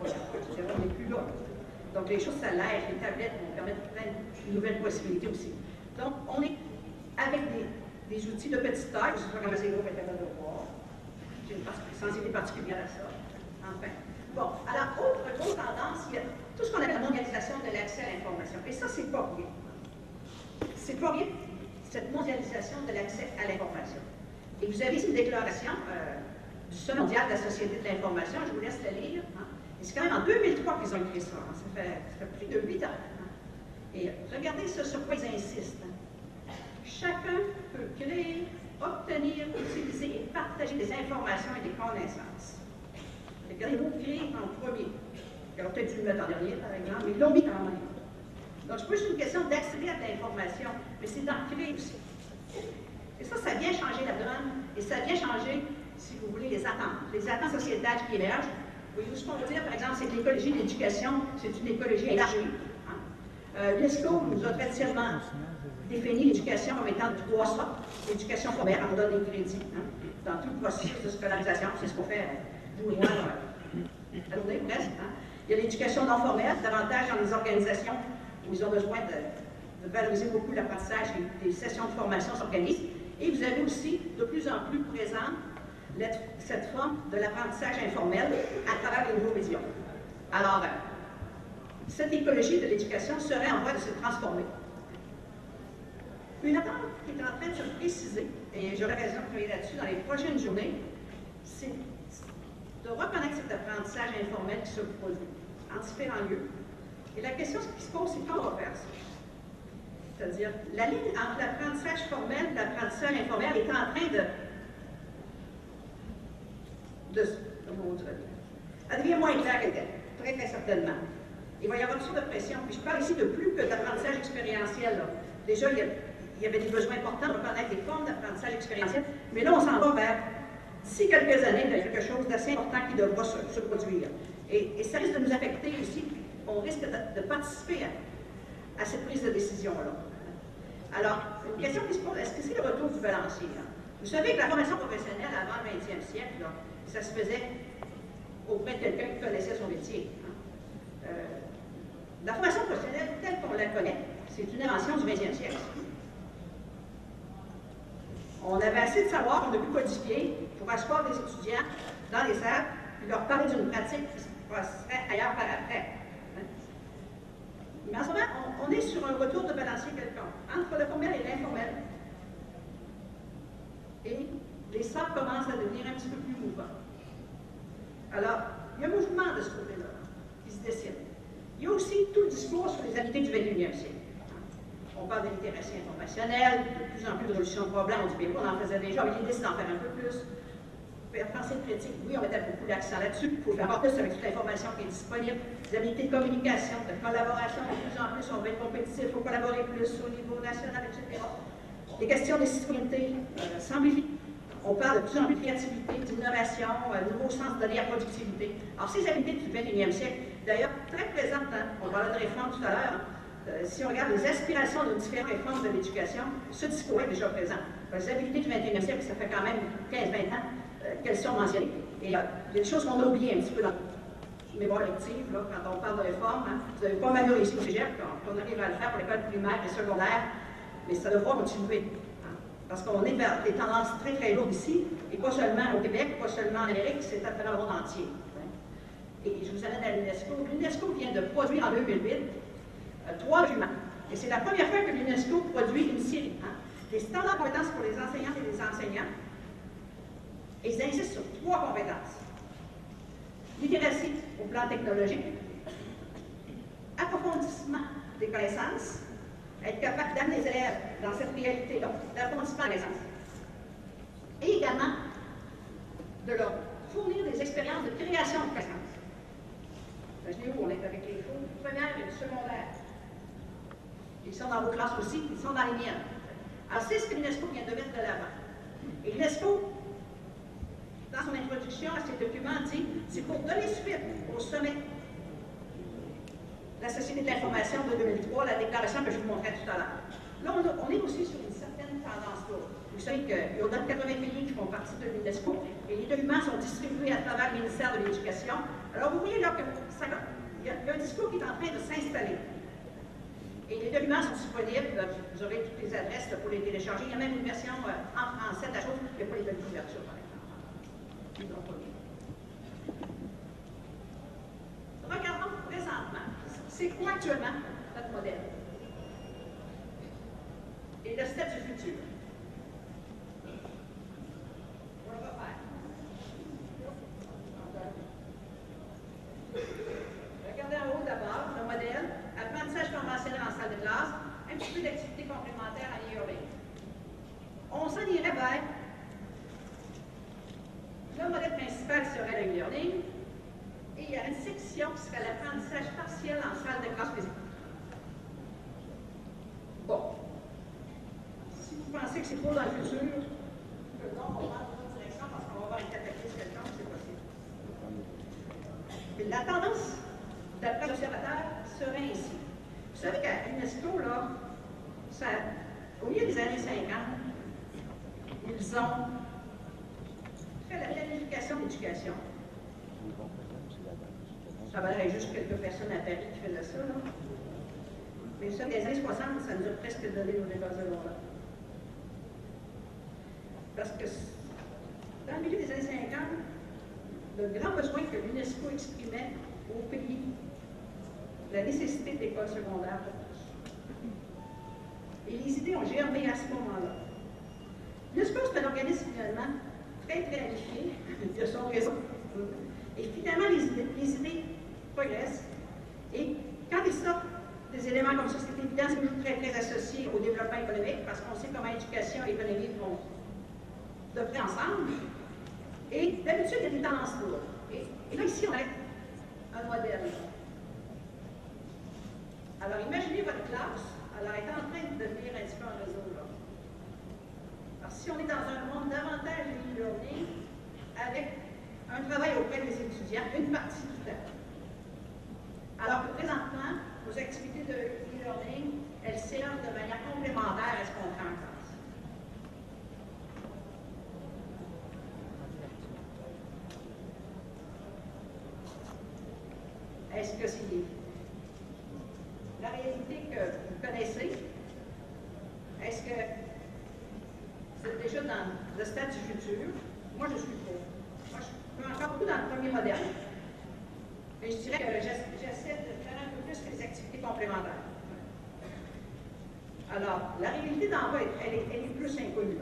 on n'est plus là. Donc, les choses s'allègent, les tablettes vont permettre plein de nouvelles possibilités aussi. Donc, on est avec des, outils de petite taille, je sais pas comment c'est gros, capable de voir. J'ai une sensibilité particulière à ça. Enfin. Bon, alors, autre tendance, il y a tout ce qu'on appelle la mondialisation de l'accès à l'information. Et ça, c'est pas rien. C'est pas rien, cette mondialisation de l'accès à l'information. Et vous avez ici une déclaration euh, du Sommet mondial de la Société de l'information, je vous laisse la lire. Hein c'est quand même en 2003 qu'ils ont écrit ça. Hein. Ça, fait, plus de huit ans. Hein. Et regardez ce sur quoi ils insistent. Chacun peut créer, obtenir, utiliser et partager des informations et des connaissances. Regardez, vous créer en premier. Ils auraient peut-être dû le mettre en dernier, par exemple, mais ils l'ont mis quand même. Donc, c'est juste une question d'accéder à l'information, mais c'est d'en créer aussi. Et ça, ça vient changer la donne, et ça vient changer, si vous voulez, les attentes. Les attentes sociétales qui émergent, oui, ce qu'on veut dire, par exemple, c'est que l'écologie de l'éducation, c'est une écologie élargie. Hein. Euh, L'ESCO nous a traditionnellement défini l'éducation comme étant trois sortes. L'éducation formelle, on donne des crédits hein, dans tout le processus de scolarisation, c'est ce qu'on fait, vous et moi, presque. Hein. Il y a l'éducation non formelle, davantage dans les organisations ils ont besoin de, valoriser beaucoup l'apprentissage et des sessions de formation s'organisent. Et vous avez aussi de plus en plus présent cette forme de l'apprentissage informel à travers les nouveaux médias. Alors, euh, cette écologie de l'éducation serait en voie de se transformer. Une attente qui est en train de se préciser, et j'aurai raison de travailler là-dessus dans les prochaines journées, c'est de reconnaître cet apprentissage informel qui se produit en différents lieux. Et la question qui se pose, c'est comment on va faire ça? C'est-à-dire, la ligne entre l'apprentissage formel et l'apprentissage informel est en train de de, elle devient moins claire qu'elle était, très très certainement. Il va y avoir une sorte de pression. Puis je parle ici de plus que d'apprentissage expérientiel. Déjà, il y, avait des besoins importants de reconnaître des formes d'apprentissage expérientiel, mais là, on s'en va vers, d'ici quelques années, il y a quelque chose d'assez important qui devra se, produire. Et, ça risque de nous affecter aussi. On risque de, participer à, cette prise de décision-là. Alors, une question qui se pose, est-ce que c'est le retour du balancier? Vous savez que la formation professionnelle avant le 20e siècle, ça se faisait auprès de quelqu'un qui connaissait son métier. Hein? Euh, la formation professionnelle, telle qu'on la connaît, c'est une invention du 20e siècle. On avait assez de savoir qu'on a pu codifier pour asseoir des étudiants dans les salles et leur parler d'une pratique qui se passerait ailleurs par après. Mais en ce moment, on, est sur un retour de balancier quelconque, entre le formel et l'informel. Et les salles commencent à devenir un petit peu plus mouvants. Alors, il y a un mouvement de ce côté-là qui se dessine. Il y a aussi tout le discours sur les habiletés du 21e siècle. On parle de littératie informationnelle, de plus en plus de résolution de problèmes. On dit, bien, on en faisait déjà, mais l'idée, c'est d'en faire un peu plus. Penser critique, oui, on mettait beaucoup d'accent là-dessus. Il faut faire plus avec toute l'information qui est disponible. Des habiletés de communication, de collaboration, de plus en plus, on va être compétitif, il faut collaborer plus au niveau national, etc. Les questions de citoyenneté, euh, on parle de plus en plus de créativité, d'innovation, un euh, nouveau sens à la productivité. Alors, ces habiletés du 21e siècle, d'ailleurs, très présentes, hein, on parlait de réforme tout à l'heure, euh, si on regarde les aspirations de différentes réformes de l'éducation, ce discours est déjà présent. Les habiletés du 21e siècle, ça fait quand même 15-20 ans euh, qu'elles sont mentionnées. Et il y a des choses qu'on a oubliées un petit peu dans le mémoire lective, là, quand on parle de réforme. Hein. Vous n'avez pas mal réussi au cégep, on, arrive à le faire pour l'école primaire et secondaire, mais ça devra continuer. Hein. Parce qu'on est vers des tendances très, très lourdes ici, et pas seulement au Québec, pas seulement en Amérique, c'est à travers le monde entier. Hein. Et je vous amène à l'UNESCO. L'UNESCO vient de produire en 2008 euh, trois documents. Et c'est la première fois que l'UNESCO produit une série hein, des standards de pour les enseignantes et les enseignants. Et ils insistent sur trois compétences. Littératie au plan technologique, approfondissement des connaissances, être capable d'amener les élèves dans cette réalité-là, d'approfondissement des connaissances. Et également de leur fournir des expériences de création de connaissances. Imaginez où? On est avec les cours première et secondaire. Ils sont dans vos classes aussi, ils sont dans les miennes. Alors, c'est ce que l'UNESCO vient de mettre de l'avant. Et l'UNESCO, dans son introduction à ces documents, dit c'est pour donner suite au sommet la Société de l'information de 2003, la déclaration que je vous montrais tout à l'heure. Là, on, est aussi sur une certaine tendance lourde. Vous savez qu'il y a 80 pays qui font partie de l'UNESCO et les documents sont distribués à travers le ministère de l'Éducation. Alors, vous voyez là qu'il y, a un discours qui est en train de s'installer. Et les documents sont disponibles. Vous aurez toutes les adresses pour les télécharger. Il y a même une version euh, en français de la chose. A pas les données d'ouverture. Regardons présentement. C'est quoi actuellement notre modèle? Et le step du futur. On va faire. Regardez en haut d'abord le modèle apprentissage conventionnel en salle de classe, un petit peu d'activité complémentaire à e-learning. On s'en irait vers le modèle principal serait le e-learning et il y a une section qui serait l'apprentissage partiel en salle de classe physique. Bon. Si vous pensez que c'est trop dans le futur, non, on va dans une direction parce qu'on va avoir une cataclysme quelconque, c'est possible. Mais la tendance d'après l'observateur serait ainsi. Vous savez qu'à l'UNESCO, là, ça, au milieu des années 50, ils ont fait la planification d'éducation. Ça va être juste quelques personnes à Paris qui faisaient ça, là. Mais ça, des années 60, ça nous a presque donné nos écoles secondaires. Parce que dans le milieu des années 50, le grand besoin que l'UNESCO exprimait au pays la nécessité d'école secondaire pour tous. Et les idées ont germé à ce moment-là. L'UNESCO, c'est un organisme finalement très, très amplifié de son réseau. Et finalement, les idées, les idées progressent. Et quand ils sortent des éléments comme ça, c'est évident, c'est toujours très, très associé au développement économique, parce qu'on sait comment éducation et économie vont de près ensemble. Et d'habitude, il y a des tendances lourdes. Et, et là, ici, on a un modèle. Alors, imaginez votre classe, elle est en train de devenir un petit peu un réseau. Là. Alors, si on est dans un monde davantage e-learning, avec un travail auprès des étudiants, une partie du temps. Alors que présentement, vos activités de e-learning, elles servent de manière complémentaire à ce qu'on fait en classe. Est-ce que c'est réalité que vous connaissez, est-ce que êtes déjà dans le stade du futur? Moi, je suis pour. Moi, je suis encore beaucoup dans le premier modèle. Et je dirais que j'essaie de faire un peu plus que les activités complémentaires. Alors, la réalité d'en bas, elle, est, elle est plus inconnue.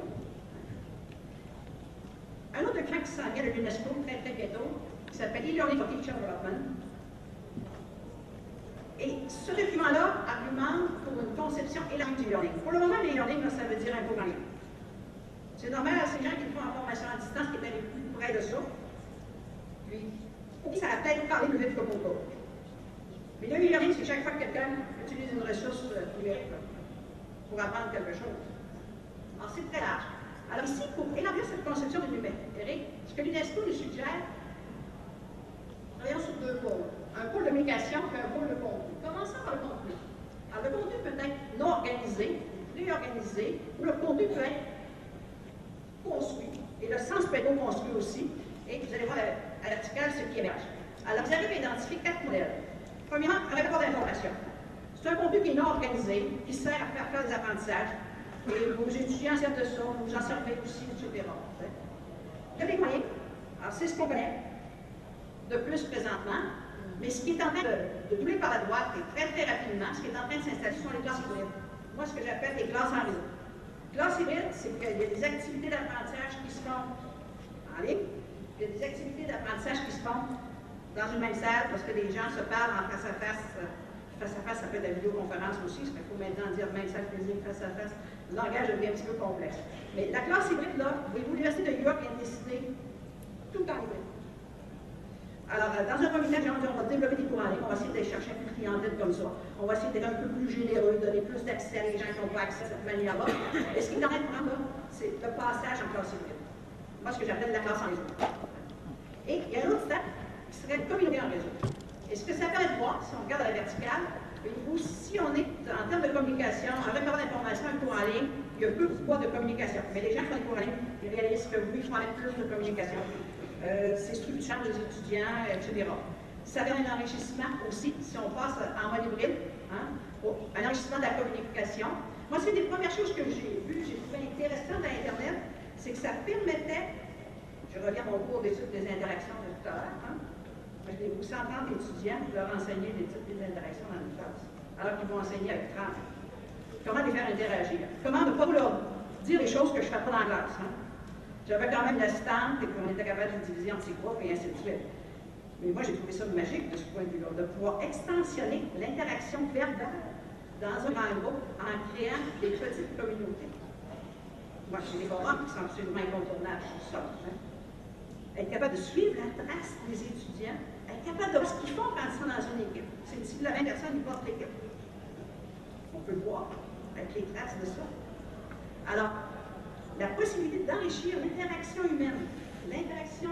Un autre document qui s'en vient de l'UNESCO, très très bientôt, qui s'appelle E-Learning for Teacher Development. Et ce document-là argumente pour une conception élargie du learning. Pour le moment, le learning, ça veut dire un peu rien. C'est normal à ces gens qui font en formation à distance, qui étaient plus près de ça. Puis, ça va peut-être parler plus vite que pour Mais le learning, c'est chaque fois que quelqu'un utilise une ressource numérique pour apprendre quelque chose. Alors, c'est très large. Alors ici, pour élargir cette conception du numérique, ce que l'UNESCO nous suggère, travaillons sur deux pôles. Un pôle de communication et un pôle de contenu. Commençons par le contenu. Alors, le contenu peut être non organisé, réorganisé, ou le contenu peut être construit. Et le sens peut être construit aussi. Et vous allez voir à la verticale ce qui émerge. Alors, vous arrivez à identifier quatre modèles. Premièrement, un rapport d'information. C'est un contenu qui est non organisé, qui sert à faire faire des apprentissages. Et vos étudiants servent de ça, vous en servez aussi, etc. Il y a des moyens. Alors, c'est ce qu'on connaît de plus présentement. Mais ce qui est en train de, de par la droite et très, très rapidement, ce qui est en train de s'installer sont les classes hybrides. Moi, ce que j'appelle les classes en réseau. Classe hybride, c'est qu'il y a des activités d'apprentissage qui se font en ligne, il y a des activités d'apprentissage qui se font dans une même salle parce que les gens se parlent en face à face. Face à face, ça peut être la vidéoconférence aussi, il faut maintenant dire même salle physique, face à face. Le langage devient un petit peu complexe. Mais la classe hybride, là, l'Université de York a décidé tout en hybride. Alors, euh, dans un premier temps, on va développer des cours en ligne, on va essayer d'aller chercher une clientèle comme ça. On va essayer d'être un peu plus généreux, donner plus d'accès à les gens qui n'ont pas accès à cette manière-là. Et ce qui est en de c'est le passage en classe hybride. Moi, ce que j'appelle la classe en réseau. Et il y a un autre stade qui serait une communauté en réseau. Et ce que ça permet de voir, si on regarde à la verticale, ou si on est en termes de communication, en rapport d'information, un cours en ligne, il y a peu de poids de communication. Mais les gens qui font des cours en ligne, ils réalisent que oui, il faut aller plus de communication euh, c'est structurant des étudiants, etc. Ça a un enrichissement aussi, si on passe en mode hybride, hein, un enrichissement de la communication. Moi, c'est des premières choses que j'ai vues, j'ai trouvé intéressantes à Internet, c'est que ça permettait, je reviens à mon cours d'études des interactions de tout à l'heure, hein, j'ai vous entendre d'étudiants leur enseigner des types d'interactions dans une classe, alors qu'ils vont enseigner avec 30. Comment les faire interagir? Comment ne pas leur dire les choses que je ne fais pas dans la classe? Hein? J'avais quand même l'assistante et qu'on était capable de diviser en petits groupes et ainsi de suite. Mais moi, j'ai trouvé ça magique de ce point de vue-là, de pouvoir extensionner l'interaction verbale dans un grand groupe en créant des petites communautés. Moi, j'ai des forums qui sont absolument incontournables pour ça. Hein? Être capable de suivre la trace des étudiants, de ce qu'ils font quand ils dans une équipe. C'est la même personne, ils portent l'équipe. On peut le voir avec les traces de ça. Alors, la possibilité d'enrichir l'interaction humaine, l'interaction,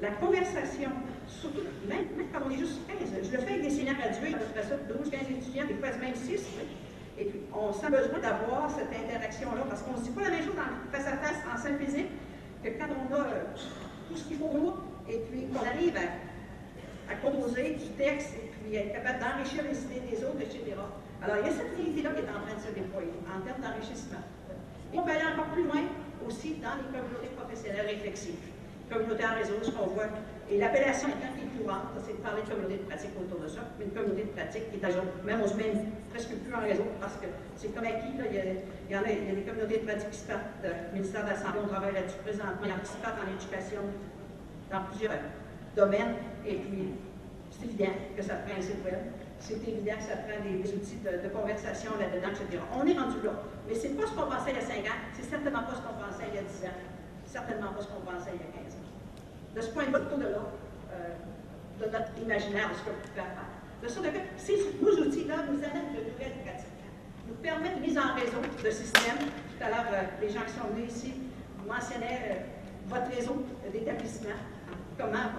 la conversation, surtout, même, quand on est juste 15, je le fais avec des seniors gradués, peu près ça, 12, 15 étudiants, des fois même 6, et puis on sent besoin d'avoir cette interaction-là, parce qu'on ne se dit pas la même chose face à face en salle physique que quand on a euh, tout ce qu'il faut et puis qu'on arrive à, composer du texte, et puis être capable d'enrichir les idées des autres, etc. Alors, il y a cette réalité-là qui est en train de se déployer en termes d'enrichissement. On peut aller encore plus loin aussi dans les communautés professionnelles réflexives. Communauté en réseau, ce qu'on voit. Et l'appellation un peu courante, c'est de parler de communauté de pratique autour de ça, mais une communauté de pratique qui est à Même on se met presque plus en réseau parce que c'est comme acquis. Là, il, y a, des communautés de pratique qui se partent du ministère de la Santé, on travaille là-dessus présentement, il y en qui se partent en éducation dans plusieurs domaines. Et puis, c'est évident que ça prend un site web c'est évident que ça prend des, outils de, conversation là-dedans, etc. On est rendu là. Mais ce n'est pas ce qu'on pensait il y a 5 ans, c'est certainement pas ce qu'on pensait il y a 10 ans, certainement pas ce qu'on pensait il y a 15 ans. De ce point de vue, de là, euh, de notre imaginaire de ce qu'on peut faire. De sorte que ces nos outils-là nous amènent de nouvelles pratiques, nous permettent une mise en réseau de systèmes. Tout à l'heure, euh, les gens qui sont venus ici mentionnaient euh, votre réseau d'établissement, comment?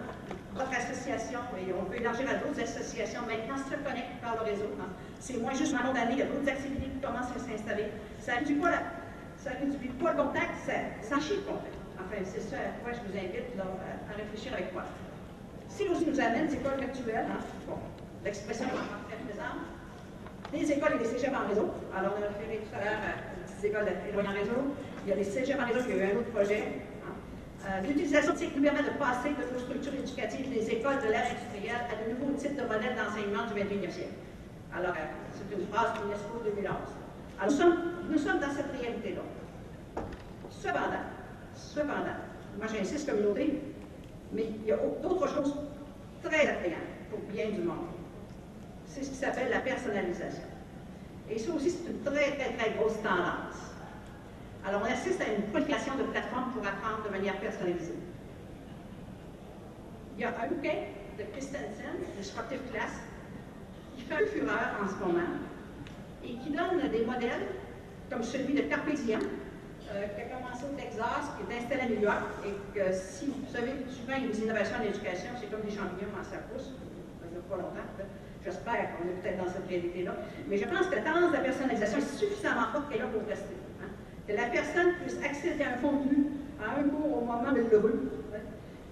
Votre association, et on peut élargir à d'autres associations, maintenant se connectent par le réseau. Hein. C'est moins juste un d'année, il y a d'autres activités qui commencent à s'installer. Ça réduit pas, la, ça réduit pas le contact, ça, ça le contact. Enfin, c'est ça à quoi je vous invite à, réfléchir avec moi. Si nous amène, c'est quoi le? Hein? Bon, l'expression est encore très présente. des écoles et des cégeps en réseau. Alors, on a référé tout à l'heure à des écoles en réseau. Il y a des cégeps en réseau qui ont eu un autre projet. Euh, L'utilisation de nous permet de passer de nos structures éducatives des écoles de l'ère industrielle à de nouveaux types de modèles d'enseignement du 21e siècle. Alors, euh, c'est une phrase de l'UNESCO 2011. Alors, nous sommes, dans cette réalité-là. Cependant, cependant, moi j'insiste communauté, mais il y a d'autres choses très attrayantes pour bien du monde. C'est ce qui s'appelle la personnalisation. Et ça aussi, c'est une très, très, très grosse tendance. Alors, on assiste à une prolifération de plateformes pour apprendre de manière personnalisée. Il y a un bouquin de Christensen, Disruptive Class, qui fait un fureur en ce moment et qui donne des modèles comme celui de Carpe euh, qui a commencé au Texas, qui est installé à New York, et que si vous savez, souvent il y a des innovations en éducation, c'est comme des champignons en sa pousse, ça ne dure pas longtemps. J'espère qu'on est peut-être dans cette réalité-là. Mais je pense que la tendance de la personnalisation est suffisamment forte qu'elle est là pour rester. Que la personne puisse accéder à un contenu, à un cours au moment de. Hein.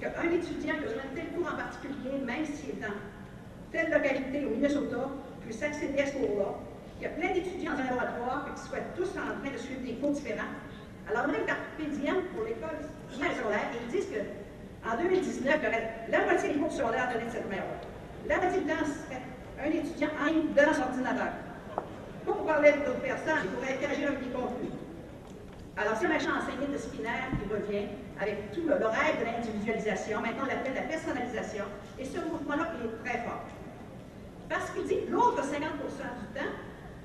Qu'un étudiant qui a besoin de tel cours en particulier, même s'il est dans telle localité au Minnesota, puisse accéder à ce cours-là. Il y a plein d'étudiants dans un laboratoire qui soient tous en train de suivre des cours différents. Alors, a un carpédien pour l'école secondaire ils disent qu'en 2019, il y aurait la moitié des cours secondaires donnés de cette manière-là. La moitié temps serait un étudiant en ligne devant son ordinateur. Pas pour parler d'autres personnes, il pourrait interagir avec des contenus. Alors, c'est un machin enseigné de Spinner qui revient avec tout le, rêve de l'individualisation. Maintenant, on l'appelle la personnalisation. Et ce mouvement-là, il est très fort. Parce qu'il dit l'autre 50% du temps,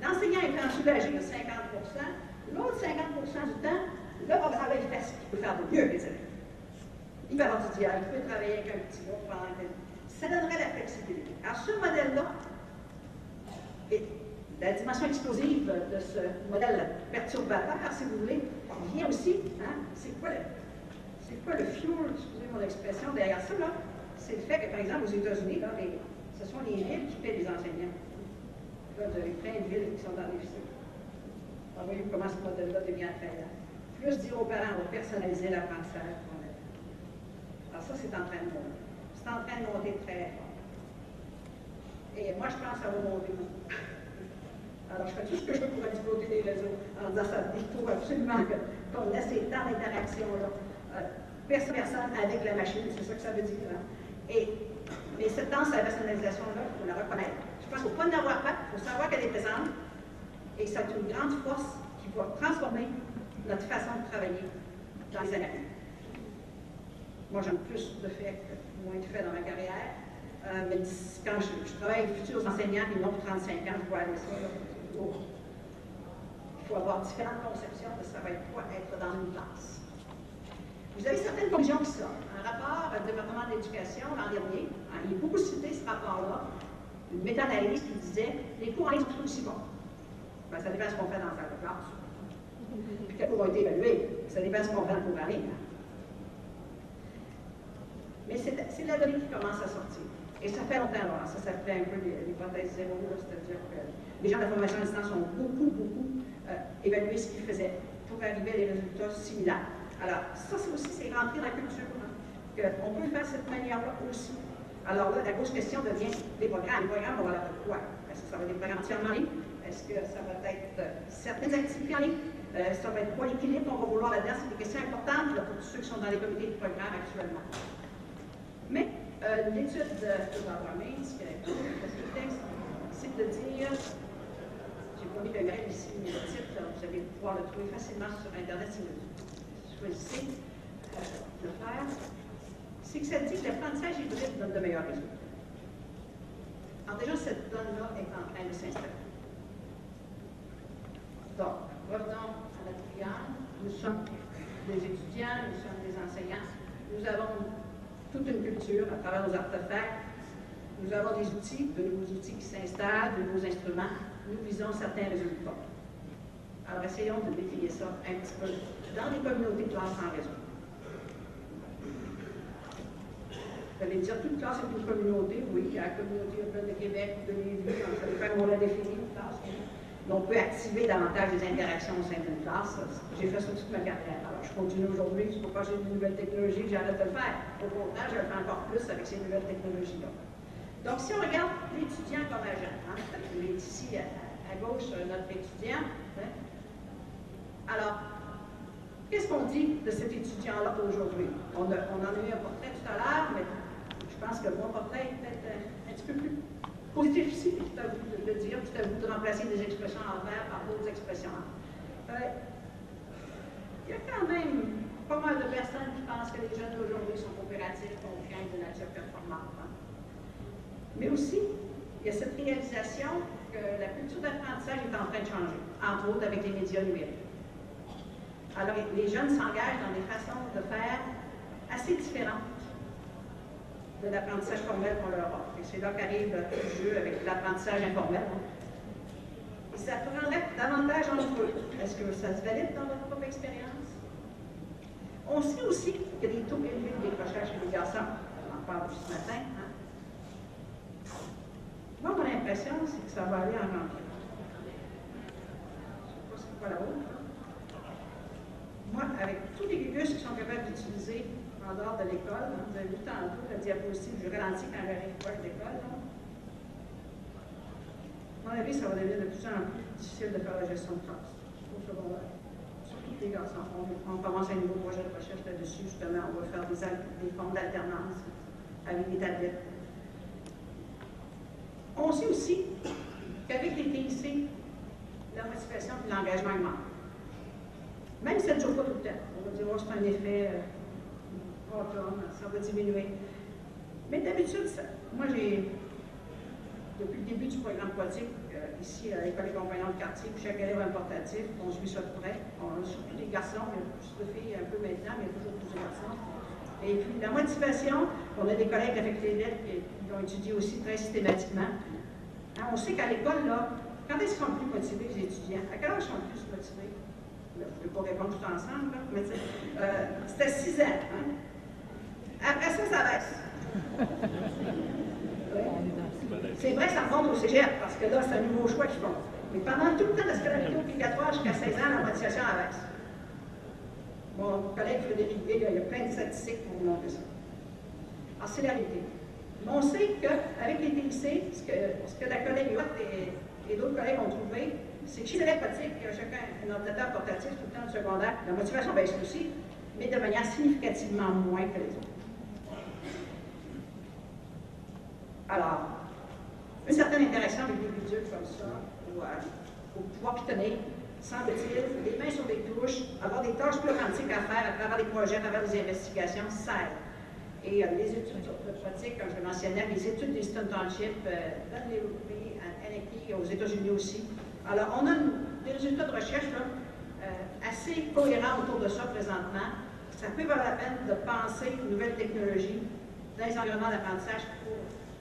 l'enseignant étant soulagé de 50% l'autre 50% du temps, le va faire ce qu'il peut faire de mieux les élèves. Il peut avoir du dialogue, il peut travailler avec un petit groupe pendant ça donnerait la flexibilité. Alors, ce modèle-là, et la dimension explosive de ce modèle perturbateur, si vous voulez, vient aussi, hein, c'est quoi, le, fuel, excusez mon expression, derrière ça, là? C'est le fait que, par exemple, aux États-Unis, ce sont les villes qui paient les enseignants. Là, vous avez plein de villes qui sont dans les déficit. voyez comment ce modèle-là devient attrayant. Plus dire aux parents, on va personnaliser l'apprentissage Alors ça, c'est en train de monter c'est en train de monter très fort. Et moi, je pense que ça va monter. Alors, je fais tout ce que je peux pour exploiter les réseaux en disant ça. Il faut absolument qu'on laisse ces temps d'interaction-là, euh, personne personne avec la machine, c'est ça que ça veut dire. Hein. Et, mais cette à la personnalisation-là, il faut la reconnaître. Je pense qu'il ne faut pas en avoir peur, il faut savoir qu'elle est présente. Et c'est une grande force qui va transformer notre façon de travailler dans les années. Moi, j'aime plus le fait que moins de fait dans ma carrière. Euh, mais quand je, travaille avec futurs enseignants, ils n'ont 35 ans, je vois aller ça. Il faut avoir différentes conceptions de ça va être quoi être dans une classe. Vous avez certaines conclusions qui ça. Un rapport du département de l'éducation l'an dernier, hein, il est beaucoup cité ce rapport-là, une méta-analyse qui disait les cours en ligne sont aussi bons. Ben, ça dépend de ce qu'on fait dans la classe. Puis quels cours ont été évalués? Ça dépend de ce qu'on fait en ligne. Mais c'est la donnée qui commence à sortir. Et ça fait longtemps, alors, ça s'appelait un peu l'hypothèse zéro, c'est-à-dire que les gens de la formation à distance ont beaucoup, beaucoup euh, évalué ce qu'ils faisaient pour arriver à des résultats similaires. Alors, ça, c'est aussi, c'est rentrer dans la culture, hein, qu'on peut faire de cette manière-là aussi. Alors là, la grosse question devient des programmes. Les programmes, on va quoi? Est-ce que ça va être des programmes entièrement en? Est-ce que ça va être euh, certaines activités en ligne? Euh, ça va être quoi l'équilibre? Qu'on va vouloir là-dedans? C'est des questions importantes pour tous ceux qui sont dans les comités de programme actuellement. Mais euh, l'étude de, Barbara Main, ce qu'elle c'est de dire, j'ai pas mis le mail ici, mais le titre, vous allez pouvoir le trouver facilement sur Internet si vous choisissez euh, de le faire, c'est que ça dit que l'apprentissage hybride donne de meilleurs résultats. Alors déjà, cette donne-là est en train de s'installer. Donc, revenons à notre triangle. Nous sommes des étudiants, nous sommes des enseignants. Nous avons toute une culture à travers nos artefacts. Nous avons des outils, de nouveaux outils qui s'installent, de nouveaux instruments. Nous visons certains résultats. Alors, essayons de définir ça un petit peu dans les communautés de classe en réseau. Vous allez dire, toute classe est une communauté, oui, la communauté urbaine de Québec, de Lévis, ça dépend comment on l'a défini, une classe on peut activer davantage des interactions au sein d'une classe. J'ai fait ça toute ma carrière. Alors, je continue aujourd'hui, c'est pas j'ai des nouvelles technologies que j'arrête de le faire. Au contraire, je le fais encore plus avec ces nouvelles technologies-là. Donc, si on regarde l'étudiant comme agent, hein, est ici à, gauche, notre étudiant. Hein. Alors, qu'est-ce qu'on dit de cet étudiant-là aujourd'hui? On, on, en a eu un portrait tout à l'heure, mais je pense que mon portrait est peut-être euh, un petit peu plus positif ici, tout à vous de le dire, à vous de remplacer des expressions en par d'autres expressions. Euh, il y a quand même pas mal de personnes qui pensent que les jeunes d'aujourd'hui sont coopératifs, confiants de nature performante. Hein. Mais aussi, il y a cette réalisation que la culture d'apprentissage est en train de changer, entre autres avec les médias numériques. Alors, les jeunes s'engagent dans des façons de faire assez différentes de l'apprentissage formel qu'on leur offre. Et c'est là qu'arrive le jeu avec l'apprentissage informel. Et ça prendrait davantage entre eux. Est-ce que ça se valide dans votre propre expérience? On sait aussi qu'il y a des taux élevés de décrochage chez les garçons. On en parle ce matin. Hein? Moi, mon impression, c'est que ça va aller en rentrée. Je ne sais pas c'est quoi la vôtre. Moi, avec tous les gugus qui sont capables d'utiliser en dehors de l'école. Hein. Vous avez vu tantôt la diapositive, je ralentis quand j'arrive proche de l'école. À mon avis, ça va devenir de plus en plus difficile de faire la gestion de classe au les garçons. On, on, commence un nouveau projet de recherche là-dessus, justement. On va faire des, des formes d'alternance avec des tablettes. On sait aussi qu'avec les TIC, la motivation et l'engagement augmentent. Même si ça ne dure pas tout le temps. On va dire, oh, c'est un effet. Ça va diminuer. Mais d'habitude, moi j'ai, depuis le début du programme pratique, euh, ici à l'École des compagnons de quartier, chaque élève a un portatif, on suit ça de près. On a surtout des garçons, a plus de filles un peu maintenant, mais toujours plus de garçons. Et puis la motivation, on a des collègues avec les lettres qui, ont étudié aussi très systématiquement. Hein, on sait qu'à l'école, là, quand qu'ils sont plus motivés, les étudiants? À quel âge sont ils plus motivés? je ne vais pas répondre tout ensemble, mais euh, c'était 6 ans. Hein? Après ça, ça baisse. C'est vrai ça remonte au cégep, parce que là, c'est un nouveau choix qui font. Mais pendant tout le temps de scolarité obligatoire jusqu'à 16 ans, la motivation baisse. Mon collègue Frédéric il y a plein de statistiques pour vous montrer ça. Alors, c'est la réalité. On sait qu'avec les TIC, ce que, ce que la collègue Huot et, d'autres collègues ont trouvé, c'est que chez élèves pratiques, chacun un ordinateur portatif tout le temps au secondaire, la motivation baisse aussi, mais de manière significativement moins que les autres. Alors, une certaine interaction avec des bidules comme ça, ou euh, pouvoir pitonner, semble-t-il, les mains sur des touches, avoir des tâches plus authentiques à faire à travers des projets, à travers des investigations, ça. Et euh, les études de pratique, comme je le mentionnais, les études des Stone Township, euh, dans les à aux États-Unis aussi. Alors, on a des résultats de recherche assez cohérents autour de ça présentement. Ça peut valoir la peine de penser une nouvelle technologie dans les environnements d'apprentissage pour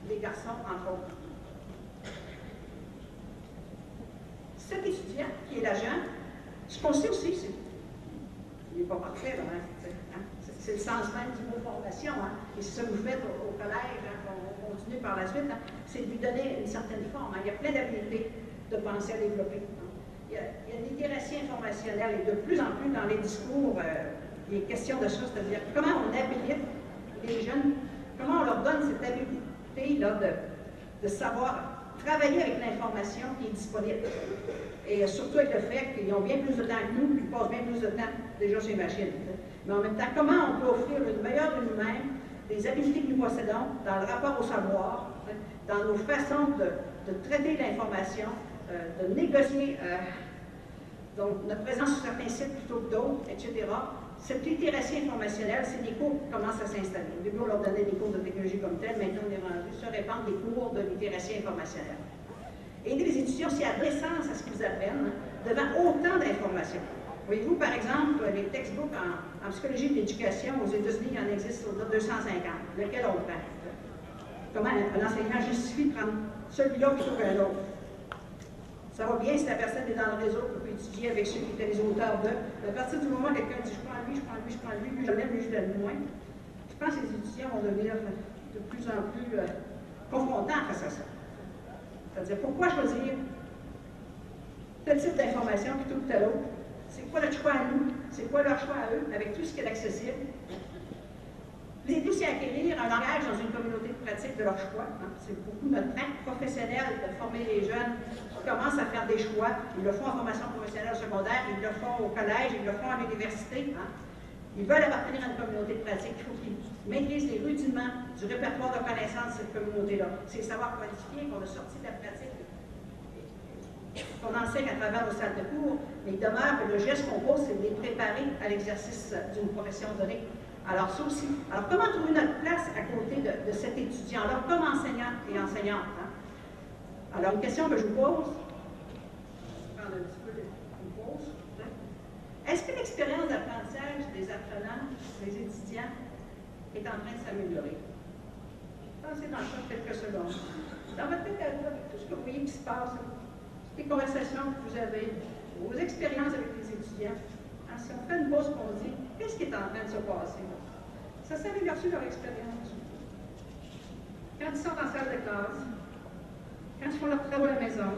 les garçons, entre autres. Cet étudiant qui est l'agent, ce qu'on sait aussi, c'est il n'est pas parfait, hein, c'est le sens même du mot formation. Hein, et c'est ça que vous faites au, collège, hein, on, continue par la suite, c'est de lui donner une certaine forme. Il y a plein d'habiletés de penser à développer. Il y, a, il une littératie informationnelle et de plus en plus dans les discours, euh, les questions de ça, c'est-à-dire comment on habilite les jeunes, comment on leur donne cette habilité de, savoir travailler avec l'information qui est disponible. Et surtout avec le fait qu'ils ont bien plus de temps que nous, qu'ils passent bien plus de temps déjà sur les machines. Mais en même temps, comment on peut offrir une meilleure de nous-mêmes, des habiletés que nous possédons dans le rapport au savoir, dans nos façons de, traiter l'information, euh, de négocier euh, notre présence sur certains sites plutôt que d'autres, etc cette littératie informationnelle, c'est des cours qui commencent à s'installer. Au début, on leur donnait des cours de technologie comme tel, maintenant on est rendu se répandre des cours de littératie informationnelle. Aider les étudiants à sens à ce qu'ils apprennent devant autant d'informations. Voyez-vous, par exemple, les textbooks en, psychologie de l'éducation aux États-Unis, il en existe au-delà de 250. Lequel on prend? Comment l'enseignant justifie de prendre celui-là plutôt qu'un autre? Ça va bien si la personne est dans le réseau pour étudier avec ceux qui étaient les auteurs de. À partir du moment où quelqu'un dit je je prends lui, je prends lui, lui je l'aime, lui je l'aime moins, je pense que les étudiants vont devenir de plus en plus euh, confrontants face à ça. C'est-à-dire, pourquoi choisir tel type d'information plutôt que tel autre? C'est quoi le choix à nous? C'est quoi leur choix à eux, avec tout ce qui est accessible? Les aider aussi à acquérir un langage dans une communauté de pratique de leur choix. Hein. C'est beaucoup notre acte professionnel de former les jeunes qui commencent à faire des choix. Ils le font en formation professionnelle secondaire, ils le font au collège, ils le font à l'université. Hein. Ils veulent appartenir à une communauté de pratique. Il faut qu'ils maîtrisent les rudiments du répertoire de connaissances de cette communauté-là. C'est savoir qualifier qu'on a sorti de la pratique qu'on enseigne à travers nos salles de cours, mais il demeure que le geste qu'on pose, c'est de les préparer à l'exercice d'une profession donnée. Alors, ça aussi. Alors, comment trouver notre place à côté de, cet étudiant-là, comme enseignant et enseignante? Hein? Alors, une question que je vous pose, je vais prendre un petit peu une pause. Est-ce que l'expérience d'apprentissage des apprenants, des étudiants, est en train de s'améliorer? Pensez dans ça quelques secondes. Dans votre tête à vous, avec tout ce que vous voyez qui se passe, toutes les conversations que vous avez, vos expériences avec les étudiants, on fait une pause pour dire qu'est-ce qui est en train de se passer? Ça s'améliore-tu leur expérience? Quand ils sont en salle de classe, quand ils font leur travaux à la maison,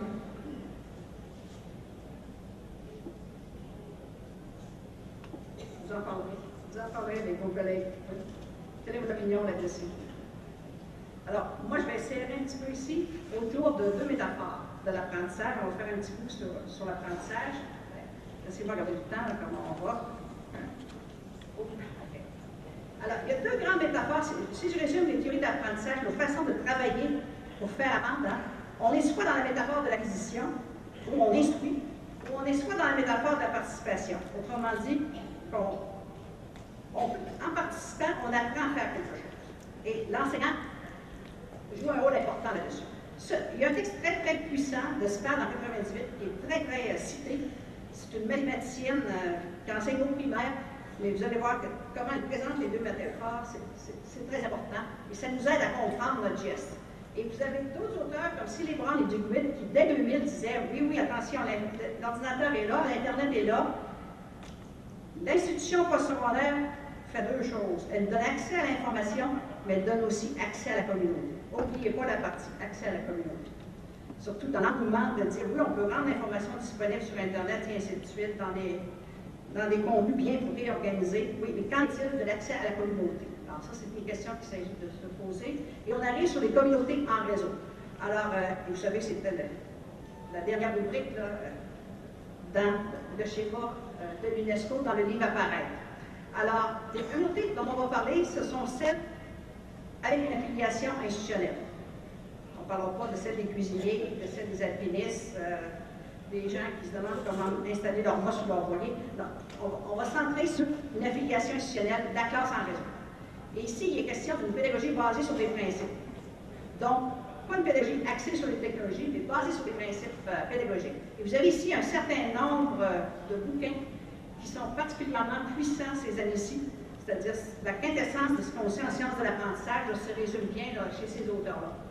vous en parlez, vous en parlez avec vos collègues. Quelle est votre opinion là-dessus? Alors, moi, je vais essayer un petit peu ici autour de deux métaphores de l'apprentissage. On va faire un petit coup sur, sur l'apprentissez-moi Laissez-moi regarder le temps, comment on va. Alors, il y a deux grandes métaphores. Si je résume les théories d'apprentissage, nos façons de travailler pour faire apprendre, hein, on est soit dans la métaphore de l'acquisition, où on instruit, ou on est soit dans la métaphore de la participation. Autrement dit, en participant, on apprend à faire quelque chose. Et l'enseignant joue un rôle important là-dessus. Il y a un texte très, très puissant de Spade en 98 qui est très, très euh, cité. C'est une mathématicienne euh, qui enseigne au primaire mais vous allez voir que, comment elle présente les deux métaphores, c'est très important. Et ça nous aide à comprendre notre geste. Et vous avez d'autres auteurs comme Silly et Dugwit qui, dès 2000, disaient Oui, oui, attention, l'ordinateur est là, l'Internet est là. L'institution postsecondaire fait deux choses. Elle donne accès à l'information, mais elle donne aussi accès à la communauté. N'oubliez pas la partie accès à la communauté. Surtout dans l'engouement de dire oui, on peut rendre l'information disponible sur Internet et ainsi de suite dans les dans des contenus bien réorganisés. Oui, mais quand il de l'accès à la communauté? Alors, ça, c'est une question qu'il s'agit de se poser. Et on arrive sur les communautés en réseau. Alors, euh, vous savez, c'était la dernière rubrique là, euh, dans le euh, de l'UNESCO dans le livre apparaître. Alors, les communautés dont on va parler, ce sont celles avec une affiliation institutionnelle. On ne parlera pas de celles des cuisiniers, de celles des alpinistes, des gens qui se demandent comment installer leur mot sur leur voilier. on, va centrer sur une application institutionnelle de la classe en réseau. Et ici, il est question d'une pédagogie basée sur des principes. Donc, pas une pédagogie axée sur les technologies, mais basée sur des principes euh, pédagogiques. Et vous avez ici un certain nombre euh, de bouquins qui sont particulièrement puissants ces années-ci, c'est-à-dire la quintessence de ce qu'on sait en sciences de l'apprentissage se résume bien chez ces auteurs-là.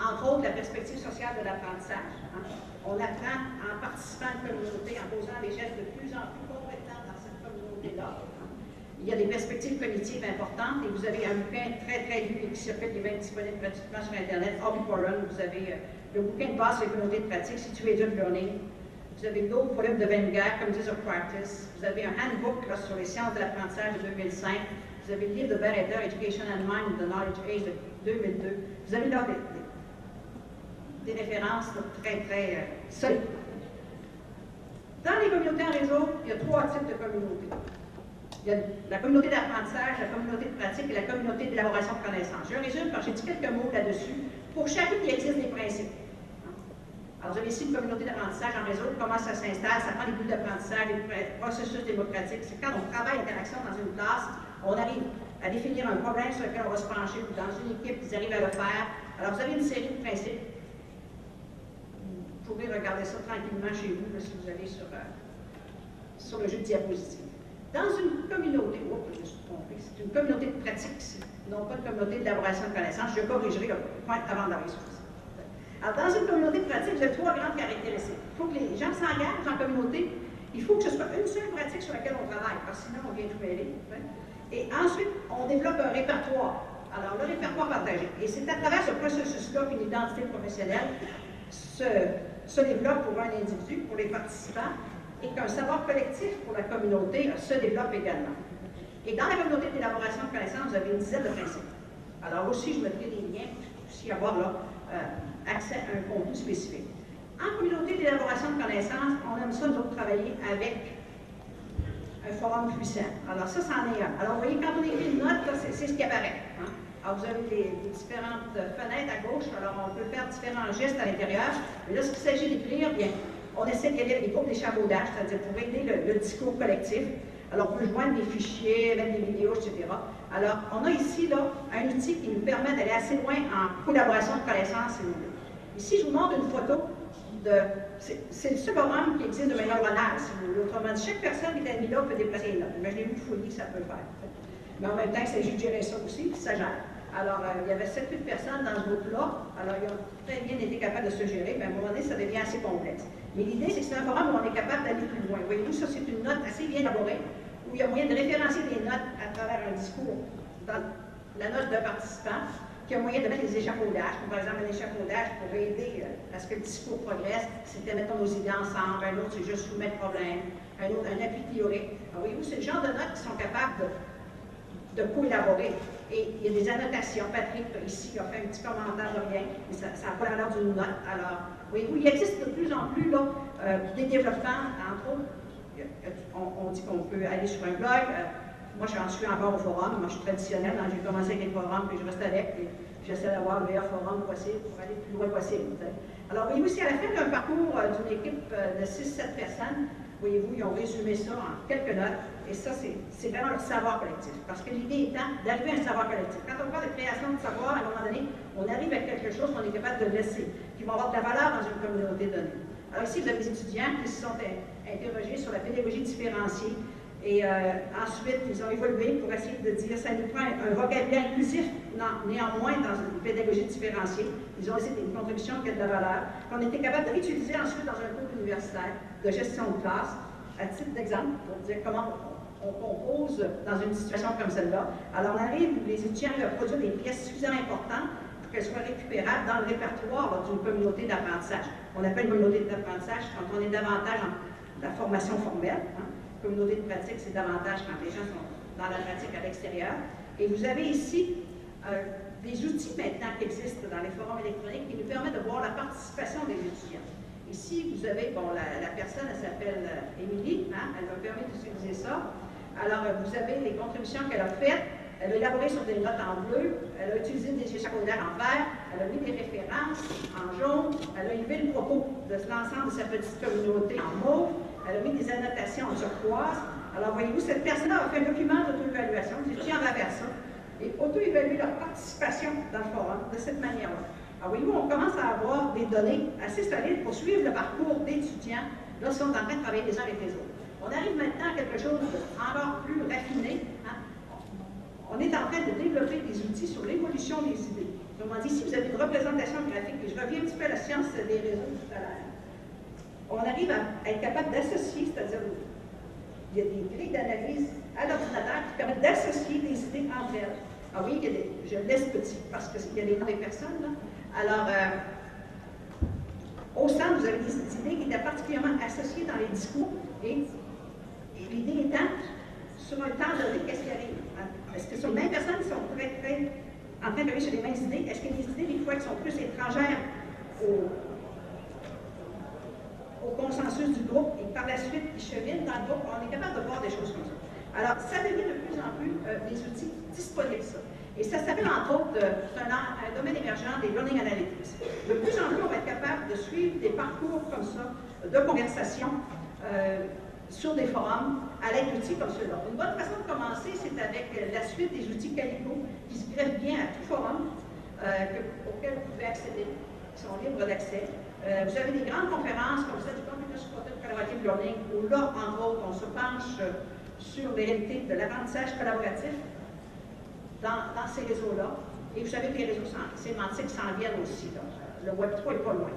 Entre autres, la perspective sociale de l'apprentissage. Hein. On apprend en participant à une communauté, en posant des gestes de plus en plus compétents dans cette communauté-là. Il y a des perspectives cognitives importantes et vous avez un bouquin très, très lu qui s'appelle, il être disponible gratuitement sur Internet, Hobby Forum. Vous avez euh, le bouquin de base sur les communautés de pratique, Situated Learning. Vous avez d'autres volumes de Wenger, Communities of Practice. Vous avez un handbook sur les sciences de l'apprentissage de 2005. Vous avez le livre de Barretter, Education and Mind, The Knowledge Age de 2002. Vous avez là des références très, très euh, solides. Dans les communautés en réseau, il y a trois types de communautés. Il y a la communauté d'apprentissage, la communauté de pratique et la communauté d'élaboration de connaissances. Je résume quand j'ai dit quelques mots là-dessus. Pour chacune, il existe des principes. Alors, vous avez ici une communauté d'apprentissage en réseau, comment ça s'installe, ça prend des bouts d'apprentissage, des processus démocratiques. C'est quand on travaille l'interaction dans une classe, on arrive à définir un problème sur lequel on va se pencher, ou dans une équipe, ils arrivent à le faire. Alors, vous avez une série de principes vous pouvez regarder ça tranquillement chez vous, si vous allez sur, euh, sur le jeu de diapositive. Dans une communauté, oh, je me suis trompé, c'est une communauté de pratique non pas une communauté d'élaboration de connaissances. Je corrigerai le point avant d'arriver sur ça. Alors, dans une communauté de pratique, avez trois grandes caractéristiques. Il faut que les gens s'engagent en communauté. Il faut que ce soit une seule pratique sur laquelle on travaille, parce que sinon on vient tout mêler. Hein. Et ensuite, on développe un répertoire. Alors, le répertoire partagé. Et c'est à travers ce processus-là qu'une identité professionnelle se se développe pour un individu, pour les participants, et qu'un savoir collectif pour la communauté se développe également. Et dans la communauté d'élaboration de connaissances, vous avez une dizaine de principes. Alors aussi, je mettrai des liens pour aussi avoir là, euh, accès à un contenu spécifique. En communauté d'élaboration de connaissances, on aime ça, nous travailler avec un forum puissant. Alors ça, c'en est un. Alors vous voyez, quand on écrit une note, c'est ce qui apparaît. Hein. Alors vous avez les, différentes fenêtres à gauche, alors on peut faire différents gestes à l'intérieur. Mais là, ce qu'il s'agit d'écrire, bien, on essaie de avec des groupes d'échafaudage, c'est-à-dire pour aider le, discours collectif. Alors, on peut joindre des fichiers, mettre des vidéos, etc. Alors, on a ici là, un outil qui nous permet d'aller assez loin en collaboration de connaissances, voulez. Ici, je vous montre une photo c'est le forum qui existe de manière banale, si vous voulez. Autrement dit, chaque personne qui est admise là peut déplacer note. Imaginez-vous le fouillis que ça peut faire. Mais en même temps, il s'agit de gérer ça aussi, puis ça gère. Alors, euh, il y avait 7-8 personnes dans ce groupe-là. Alors, ils ont très bien été capables de se gérer, mais à un moment donné, ça devient assez complexe. Mais l'idée, c'est que c'est un forum où on est capable d'aller plus loin. Voyez-vous, ça, c'est une note assez bien élaborée, où il y a moyen de référencer des notes à travers un discours dans la note d'un participant qu'il y a moyen de mettre des échafaudages, par exemple un échafaudage pour aider euh, à ce que le discours progresse, c'était mettons nos idées ensemble, un autre c'est juste soumettre problème, un autre un appui théorique. Voyez-vous, c'est le genre de notes qui sont capables de, de co-élaborer. Et il y a des annotations. Patrick, ici, a fait un petit commentaire de rien, mais ça n'a pas l'air d'une note. Alors, voyez-vous, il existe de plus en plus là, euh, des développements, entre autres. On, dit qu'on peut aller sur un blog. Euh, moi, j'en suis encore au forum. Moi, je suis traditionnelle. Hein. J'ai commencé avec les forums, puis je reste avec. Et j'essaie d'avoir le meilleur forum possible pour aller le plus loin possible. Alors, voyez-vous, si à la fin d'un parcours euh, d'une équipe euh, de 6-7 personnes, voyez-vous, ils ont résumé ça en quelques notes. Et ça, c'est vraiment le savoir collectif. Parce que l'idée étant d'arriver à un savoir collectif. Quand on parle de création de savoir, à un moment donné, on arrive à quelque chose qu'on est capable de laisser, qui va avoir de la valeur dans une communauté donnée. Alors ici, vous avez des étudiants qui se sont interrogés sur la pédagogie différenciée, et euh, ensuite, ils ont évolué pour essayer de dire ça nous prend un, vocabulaire inclusif, néanmoins dans une pédagogie différenciée. Ils ont essayé une contribution qui a de la valeur, qu'on était capable de réutiliser ensuite dans un cours universitaire de gestion de classe, à titre d'exemple, pour dire comment on, compose dans une situation comme celle-là. Alors, on arrive, les étudiants à produire des pièces suffisamment importantes pour qu'elles soient récupérables dans le répertoire d'une communauté d'apprentissage. On appelle communauté d'apprentissage quand on est davantage dans la formation formelle. Hein communauté de pratique, c'est davantage quand les gens sont dans la pratique à l'extérieur. Et vous avez ici euh, des outils maintenant qui existent dans les forums électroniques qui nous permettent de voir la participation des étudiants. Ici, vous avez, bon, la, personne, elle s'appelle euh, Émilie, hein, elle m'a permis d'utiliser ça. Alors, euh, vous avez les contributions qu'elle a faites. Elle a élaboré sur des notes en bleu, elle a utilisé des échafaudaires en vert, elle a mis des références en jaune, elle a élevé le propos de l'ensemble de sa petite communauté en mauve, elle a mis des annotations en turquoise. Alors, voyez-vous, cette personne-là a fait un document d'auto-évaluation. Je tiens à vers ça. Et auto-évaluer leur participation dans le forum de cette manière-là. Alors, voyez-vous, on commence à avoir des données assez solides pour suivre le parcours d'étudiants lorsqu'ils sont en train de travailler les uns avec les autres. On arrive maintenant à quelque chose d'encore plus raffiné. Hein. On est en train de développer des outils sur l'évolution des idées. Autrement dit, si vous avez une représentation graphique, et je reviens un petit peu à la science des réseaux tout à l'heure, on arrive à être capable d'associer, c'est-à-dire il y a des grilles d'analyse à l'ordinateur qui permettent d'associer des idées entre elles. Ah oui, il y a des, je laisse petit parce qu'il y a les noms des personnes. Là. Alors, euh, au centre, vous avez des idées qui étaient particulièrement associées dans les discours et, l'idée étant, sur un temps donné, qu'est-ce qui arrive? Est-ce que sont les mêmes personnes qui sont très, très en train de sur les mêmes idées? Est-ce qu'il y a des idées, des fois, qui sont plus étrangères au, consensus du groupe et par la suite ils cheminent dans le groupe, on est capable de voir des choses comme ça. Alors, ça devient de plus en plus euh, des outils disponibles, ça. Et ça s'appelle entre autres un, un, domaine émergent des learning analytics. De plus en plus, on va être capable de suivre des parcours comme ça, de conversation euh, sur des forums à l'aide d'outils comme ceux-là. Une bonne façon de commencer, c'est avec la suite des outils Calico qui se greffent bien à tout forum euh, auquel vous pouvez accéder, qui sont libres d'accès. Euh, vous avez des grandes conférences comme celle du Computer Supported Collaborative Learning, où là, entre autres, on se penche sur les réalités de l'apprentissage collaboratif dans, ces réseaux-là. Et vous savez que les réseaux sémantiques s'en viennent aussi. Le Web 3 n'est pas loin.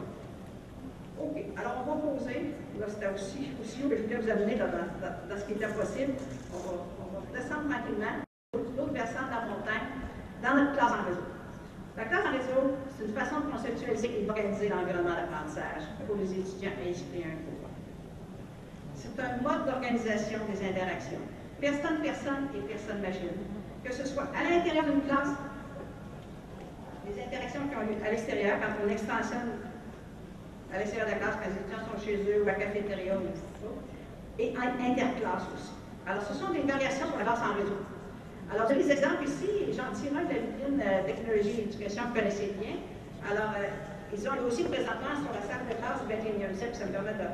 OK. Alors, on va poser. Là, c'était aussi, aussi où je voulais vous amener dans, ce qui était possible. On va, descendre tranquillement. L'autre versant de la montagne, dans notre classe en réseau. La classe en réseau, c'est une façon de conceptualiser et d'organiser l'environnement d'apprentissage pour les étudiants inscrits à un. C'est un mode d'organisation des interactions. personne-personne et personne-machine. Que ce soit à l'intérieur d'une classe, les interactions qui ont lieu à l'extérieur, quand on extensionne à l'extérieur de la classe, quand les étudiants sont chez eux ou à la cafétéria ou et en interclasse aussi. Alors, ce sont des variations sur la classe en réseau. Alors, j'ai des exemples ici, un de la vitrine euh, technologie et éducation vous connaissez bien. Alors, euh, ils ont aussi présentement sur la salle de classe du 21e siècle, ça me permet de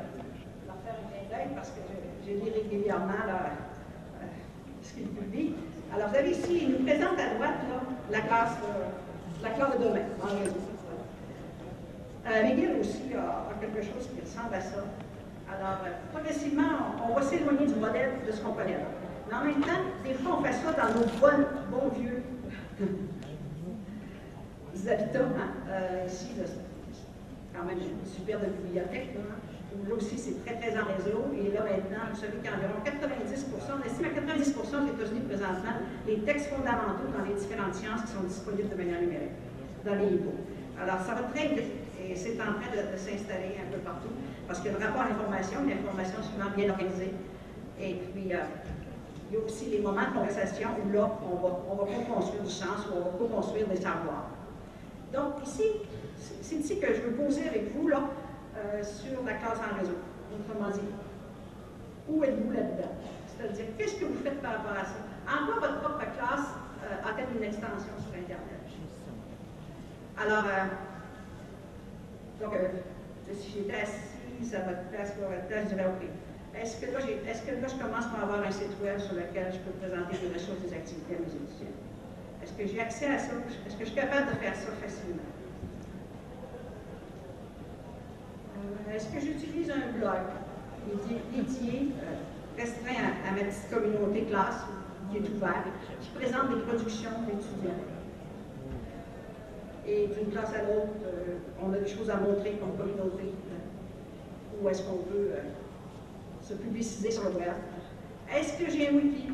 leur faire un clin d'œil parce que je, lis régulièrement euh, ce qu'ils publient. Alors, vous avez ici, ils nous présentent à droite la classe, la classe de demain en réseau. Euh, aussi a, quelque chose qui ressemble à ça. Alors, euh, progressivement, on, va s'éloigner du modèle de ce qu'on connaît. Mais en même temps, des fois, on fait ça dans nos bons, bons vieux habitats. Hein. Euh, ici, quand même une superbe bibliothèque. Où là aussi, c'est très, très en réseau. Et là, maintenant, vous savez qu'environ 90% on estime à 90 des États-Unis présentement les textes fondamentaux dans les différentes sciences qui sont disponibles de manière numérique, dans les e Alors, ça va très et c'est en train de, de s'installer un peu partout parce qu'il y a le rapport à l'information, une information souvent bien organisée. Et puis, euh, il y a aussi les moments de conversation où là, on va, on va co-construire du sens, où on va co-construire des savoirs. Donc, ici, c'est ici que je veux poser avec vous, là, euh, sur la classe en réseau. Autrement dit, où êtes-vous là-dedans? C'est-à-dire, qu'est-ce que vous faites par rapport à ça? En quoi votre propre classe euh, a-t-elle une extension sur Internet? Alors, euh, donc, euh, si j'étais assise à votre place, à votre place, je dirais, OK, est-ce que, là, je commence par avoir un site web sur lequel je peux présenter des ressources, des activités à mes étudiants? Est-ce que j'ai accès à ça? Est-ce que je suis capable de faire ça facilement? Euh, est-ce que j'utilise un blog? Dédié, euh, restreint à, à, ma petite communauté classe, qui est ouvert, qui présente des productions d'étudiants? Et d'une classe à l'autre, euh, on a des choses à montrer comme communauté. Où est-ce qu'on peut se publiciser sur le web? Est-ce que j'ai un wiki qui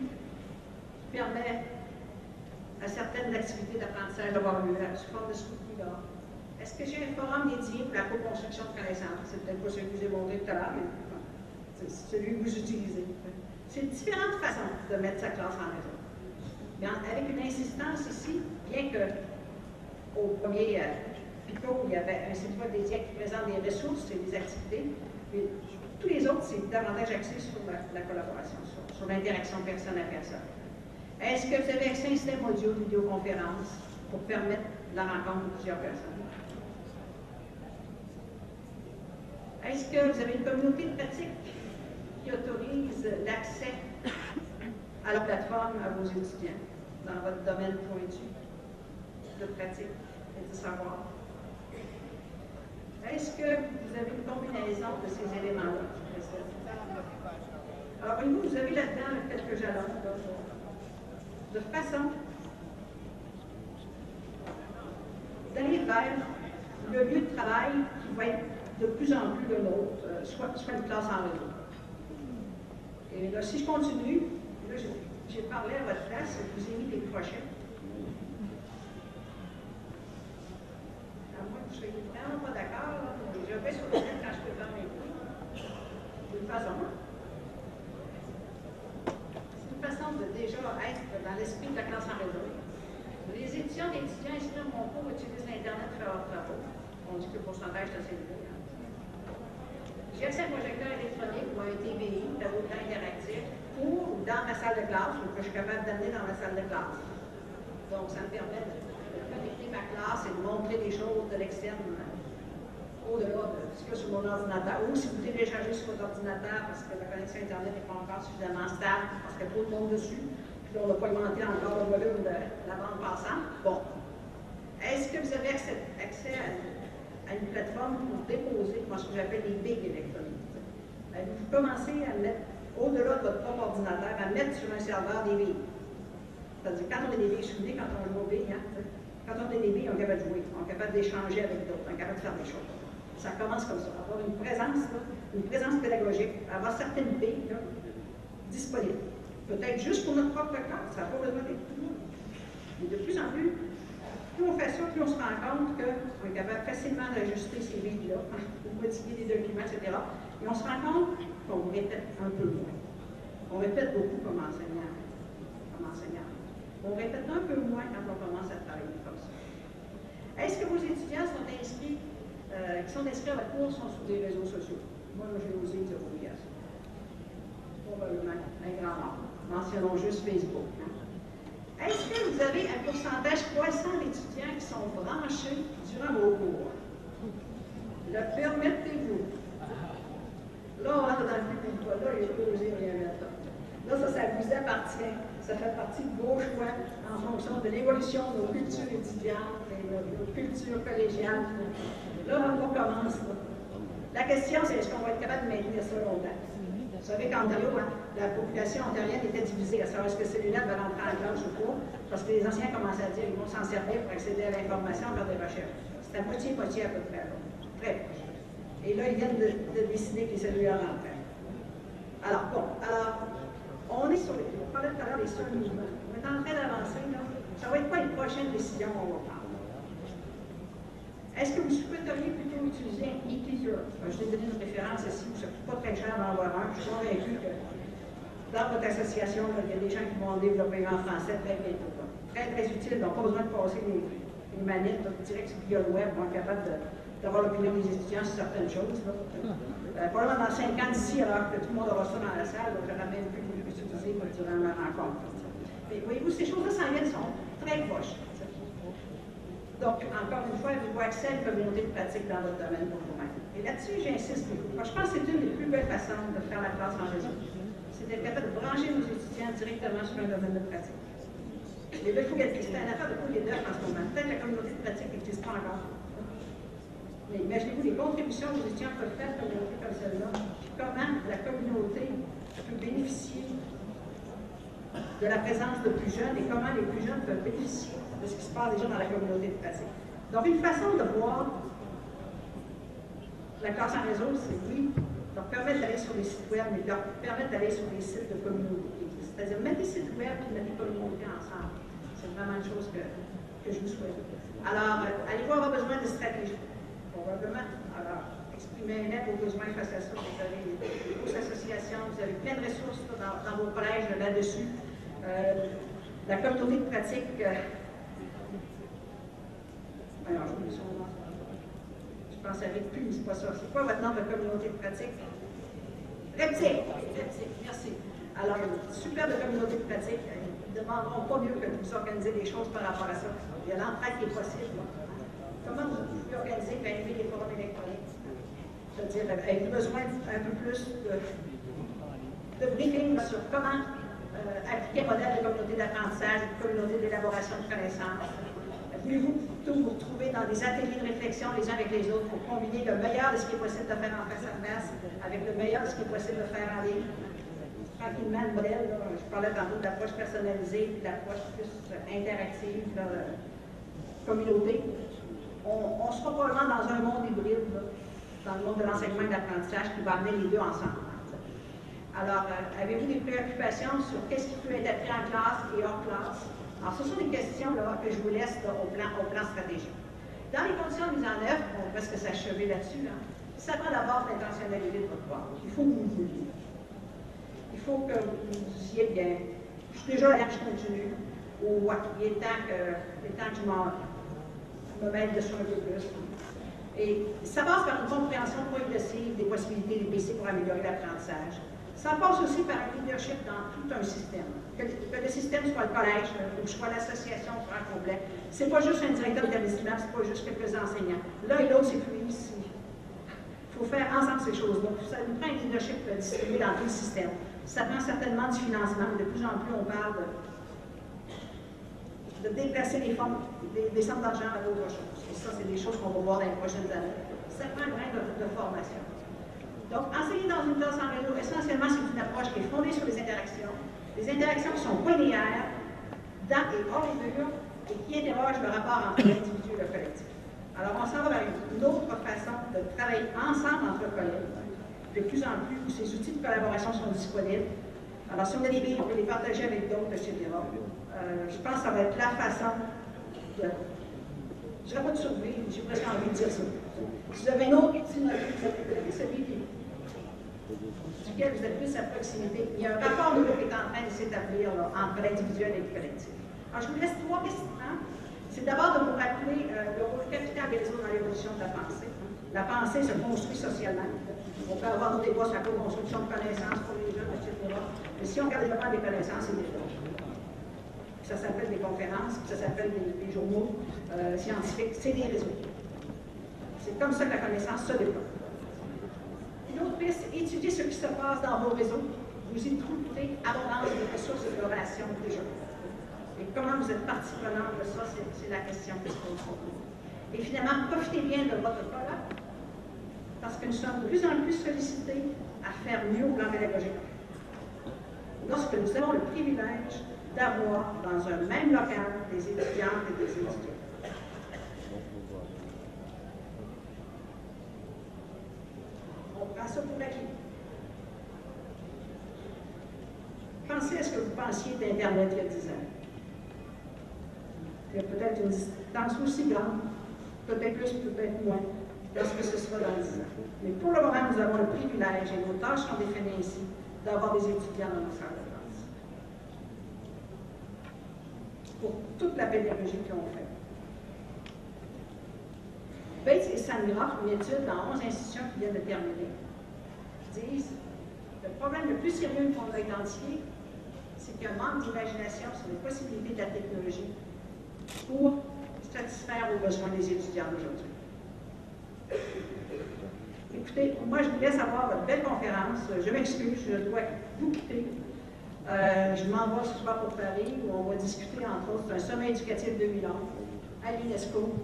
permet à certaines activités d'apprentissage d'avoir lieu sous forme de là Est-ce que j'ai un forum dédié pour la co-construction de connaissances? C'est peut-être pas celui que je vous ai montré tout à l'heure, mais c'est celui que vous utilisez. C'est différentes façons de mettre sa classe en réseau. Mais avec une insistance ici, bien que au premier euh, il y avait un site web dédié qui présente des ressources et des activités, mais tous les autres, c'est davantage axé sur la, la collaboration, sur, sur l'interaction personne à personne. Est-ce que vous avez accès à un système audio, vidéoconférence pour permettre la rencontre de plusieurs personnes? Est-ce que vous avez une communauté de pratique qui autorise l'accès à la plateforme à vos étudiants dans votre domaine pointu? De pratique et de savoir? Est-ce que vous avez une combinaison de ces éléments-là? Alors, vous, avez là-dedans quelques jalons de façon d'aller vers le lieu de travail qui va être de plus en plus le nôtre, euh, soit, une classe en réseau. Et là, si je continue, j'ai parlé à votre place, je vous ai mis des crochets. Vous soyez vraiment pas d'accord, je vais sur le quand je peux faire mes. De toute façon, façon de déjà être dans l'esprit de la classe en réseau. Les étudiants et étudiants inscrits à mon cours utilisent l'Internet pour faire leurs travaux. On dit que le pourcentage est assez élevé. Hein. J'ai un projecteur électronique ou un TVI, tableau de interactif, pour dans ma salle de classe, ou que je suis capable d'amener dans ma salle de classe. Donc, ça me permet de, connecter ma classe et de montrer des choses de l'externe au-delà de ce qu'il y a sur mon ordinateur. Ou si vous téléchargez sur votre ordinateur parce que la connexion Internet n'est pas encore suffisamment stable, parce qu'il y a trop de monde dessus, puis on n'a pas augmenté encore le volume de la bande passante. Bon. Est-ce que vous avez accès, à, une plateforme pour déposer moi, ce que j'appelle les billes électroniques? Ben, vous commencez à mettre, au-delà de votre propre ordinateur, à mettre sur un serveur des billes. C'est-à-dire, quand on a des billes, souvenez, quand on joue aux billes, hein, quand on des billes, on est capable de jouer, on est capable d'échanger avec d'autres, on est capable de faire des choses. Ça commence comme ça, avoir une présence, une présence pédagogique, avoir certaines billes disponibles. Peut-être juste pour notre propre classe, ça n'a pas besoin d'être tout le monde. Mais de plus en plus, plus on fait ça, plus on se rend compte qu'on est capable facilement d'ajuster ces billes-là, de modifier les documents, etc. Et on se rend compte qu'on répète un peu moins. On répète beaucoup comme enseignant. Comme enseignant. On répète un peu moins quand on commence à travailler comme ça. Est-ce que vos étudiants sont inscrits, sont inscrits à la cour sont sur des réseaux sociaux? Moi, j'ai osé dire oui à ça. Probablement un grand nombre. Mentionnons juste Facebook. Hein. Est-ce que vous avez un pourcentage croissant d'étudiants qui sont branchés durant vos cours? Le permettez-vous? Là, on rentre dans le du Là, il pas osé rien mettre. Là, ça, ça vous appartient. Ça fait partie de vos choix en fonction de l'évolution de nos cultures étudiantes et de nos cultures collégiales. Là, on commence. La question, c'est est-ce qu'on va être capable de maintenir ça longtemps? Vous savez qu'Ontario, hein, la population ontarienne était divisée à savoir est-ce que lunettes vont rentrer en classe ou pas, parce que les anciens commençaient à dire qu'ils vont s'en servir pour accéder à l'information, faire des recherches. C'était moitié-moitié à peu près, très proche. Et là, ils viennent de, décider que les cellulaires rentrent. Alors, bon, alors, on est sur les, on parlait tout à l'heure des seuls mouvements. On est en train d'avancer, là. Ça va être quoi les prochaines décisions qu'on va prendre? Est-ce que vous souhaiteriez plutôt utiliser un e-teacher? Je vous ai donné une référence ici, ça ne coûte pas très cher d'en avoir un. Je suis convaincu que dans votre association, il y a des gens qui vont développer en français très bientôt. Très, très utile. Donc, pas besoin de passer les, les manettes direct via le web, on capable d'avoir l'opinion des étudiants sur certaines choses. Euh, probablement dans 5 ans d'ici, alors que tout le monde aura ça dans la salle, donc j'aurai même plus durant la rencontre. Mais voyez-vous, ces choses-là s'en viennent, sont très proches. Donc, encore une fois, vous accès à une communauté de pratique dans votre domaine pour vous-même. Et là-dessus, j'insiste beaucoup. Moi, je pense que c'est une des plus belles façons de faire la classe en réseau. C'est d'être capable de brancher nos étudiants directement sur un domaine de pratique. Il faut qu'il c'est une affaire de coup les deux en ce moment. Peut-être que la communauté de pratique n'existe pas encore. Mais imaginez-vous les contributions que les étudiants peuvent faire à une comme celle-là. Comment la communauté peut bénéficier de la présence de plus jeunes et comment les plus jeunes peuvent bénéficier de ce qui se passe déjà dans la communauté de pratique. Donc, une façon de voir la classe en réseau, c'est oui, leur permettre d'aller sur des sites web, mais leur permettre d'aller sur des sites de communauté. C'est-à-dire mettre des sites web et mettre des communautés ensemble. C'est vraiment une chose que, que je vous souhaite. Alors, euh, allez-vous avoir besoin de stratégie? Probablement. Alors, exprimez-les vos besoins face à ça. Vous avez des grosses associations, vous avez plein de ressources dans, dans vos collèges là-dessus. Euh, la communauté de pratique. Euh, je, je pense à plus, mais c'est pas ça. C'est quoi votre nom de communauté de pratique? Reptile. merci. Alors, une superbe communauté de pratique. Ils ne demanderont pas mieux que de vous organiser des choses par rapport à ça. Il y a l'entraide qui est possible. Comment vous pouvez organiser et animer des forums électroniques? C'est-à-dire, avez-vous besoin un peu plus de, de briefing sur comment euh, appliquer un modèle de communauté d'apprentissage, de communauté d'élaboration de connaissances? Voulez-vous plutôt vous retrouver dans des ateliers de réflexion les uns avec les autres pour combiner le meilleur de ce qui est possible de faire en face à face avec le meilleur de ce qui est possible de faire en ligne? Rapidement, le modèle, je parlais tantôt de l'approche personnalisée de l'approche plus interactive, de communauté. On, on, sera probablement dans un monde hybride, dans le monde de l'enseignement et de l'apprentissage, qui va amener les deux ensemble. Alors, euh, avez-vous des préoccupations sur qu'est-ce qui peut être appris en classe et hors classe? Alors, ce sont des questions que je vous laisse au, plan, au plan stratégique. Dans les conditions de mise en œuvre, on va presque s'achever là-dessus, là, ça prend d'abord l'intentionnalité de votre part. Il faut que vous vouliez. Il faut que vous disiez bien, je suis déjà là, je continue, ou il est temps que, il est temps que je, me mette dessus un peu plus. Et ça passe par une compréhension progressive des possibilités des PC pour améliorer l'apprentissage ça passe aussi par un leadership dans tout un système. Que, le système soit le collège, ou soit l'association grand complet. Ce n'est pas juste un directeur d'établissement, ce n'est pas juste quelques enseignants. L'un et l'autre, c'est plus ici. Il faut faire ensemble ces choses. Donc, ça nous prend un leadership distribué dans tout le système. Ça prend certainement du financement. De plus en plus, on parle de, déplacer les fonds, des, centres d'argent à d'autres choses. Et ça, c'est des choses qu'on va voir dans les prochaines années. Ça prend un brin de formation. Donc, enseigner dans une classe en réseau, essentiellement, c'est une approche qui est fondée sur les interactions. Les interactions sont linéaires, dans et hors les murs, et qui interrogent le rapport entre l'individu et le collectif. Alors, on s'en va vers une autre façon de travailler ensemble entre collègues. De plus en plus, ces outils de collaboration sont disponibles. Alors, si on a des billes, on les partager avec d'autres, etc. Euh, je pense que ça va être la façon de. Je ne pas de survivre, j'ai presque envie de dire ça. Si vous avez un autre outil, celui qui vous êtes plus à proximité. Il y a un rapport de qui est en train de s'établir entre l'individuel et le collectif. Alors, je vous laisse trois questions. C'est d'abord de vous rappeler euh, le rôle capital des réseaux dans l'évolution de la pensée. La pensée se construit socialement. On peut avoir des débats sur la co-construction de connaissances pour les jeunes, etc. Mais si on regarde le développement des connaissances, c'est des Ça s'appelle des conférences, ça s'appelle des, journaux euh, scientifiques, c'est des réseaux. C'est comme ça que la connaissance se développe. L'autre piste, étudier ce qui se passe dans vos réseaux. Vous y trouvez abondance de ressources de relations déjà. Et comment vous êtes partie prenante de ça, c'est la question que je pose pour vous. Et finalement, profitez bien de votre colloque, parce que nous sommes de plus en plus sollicités à faire mieux au plan pédagogique. Lorsque nous avons le privilège d'avoir dans un même local des étudiantes et des étudiants. Pour. Pensez à ce que vous pensiez d'Internet il y a 10 ans. Il y a peut-être une distance aussi grande, peut-être plus, peut-être moins, lorsque ce sera dans 10 ans. Mais pour le moment, nous avons le privilège, et nos tâches sont définies ici, d'avoir des étudiants dans nos salles de classe. Pour toute la pédagogie qu'ils ont fait. Bates et Sandra, une étude dans 11 institutions qui viennent de terminer, disent le problème le plus sérieux qu'on a identifié, c'est qu'il y a un manque d'imagination sur les possibilités de la technologie pour satisfaire aux besoins des étudiants d'aujourd'hui. Écoutez, moi, je vous laisse avoir votre belle conférence. Je m'excuse, je dois vous quitter. Euh, je m'en vais ce soir pour Paris, où on va discuter, entre autres, d'un sommet éducatif 2011 à l'UNESCO.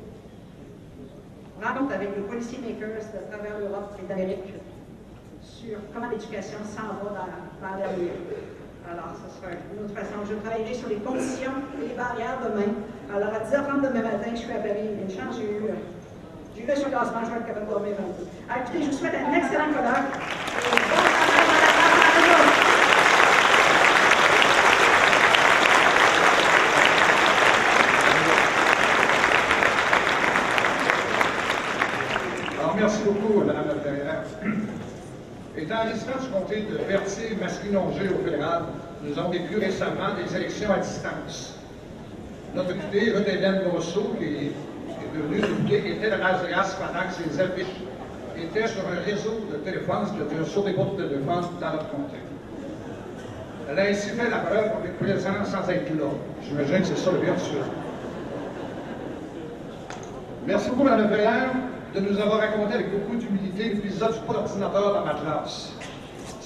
Rencontre avec les policiers makers de travers l'Europe et d'Amérique sur comment l'éducation s'en va dans, l'avenir. Alors, ce sera une autre façon. Je travaillerai sur les conditions et les barrières demain. Alors, à 10h30 demain matin, je suis à Paris. Une chance, j'ai eu, j'ai eu le je vais être capable de dormir un. Alors, écoutez, je vous souhaite un excellent colloque. Alors, merci beaucoup, Mme la Étant résident du de Berthier-Masquinongé au fédéral, nous avons vécu récemment des élections à distance. Notre député, Ruth Hélène qui est devenue députée, était de Las pendant que ses affiches étaient sur un réseau de téléphones, sur des groupes de téléphone dans notre comté. Elle a ainsi fait la preuve qu'on est présent sans être là. J'imagine que c'est ça le virtuel. Merci beaucoup, Mme Veillère de nous avoir raconté avec beaucoup d'humilité l'épisode du pas d'ordinateur dans ma classe.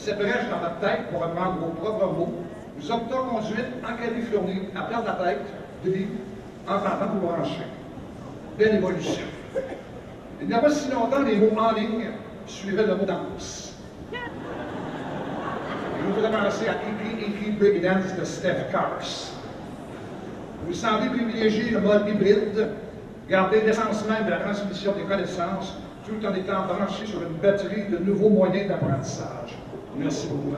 Cette brèche dans ma tête, pour reprendre vos propres mots, nous ont conduite en Californie à perdre la tête de vie en tentant de brancher. Belle évolution. Il n'y a pas si longtemps, les mots en ligne suivaient le mot danse. Vous pouvez penser à Iki Big Dance de Steph Cars. Vous semblez privilégier le mode hybride garder l'essence même de la transmission des connaissances tout en étant branché sur une batterie de nouveaux moyens d'apprentissage. Merci beaucoup.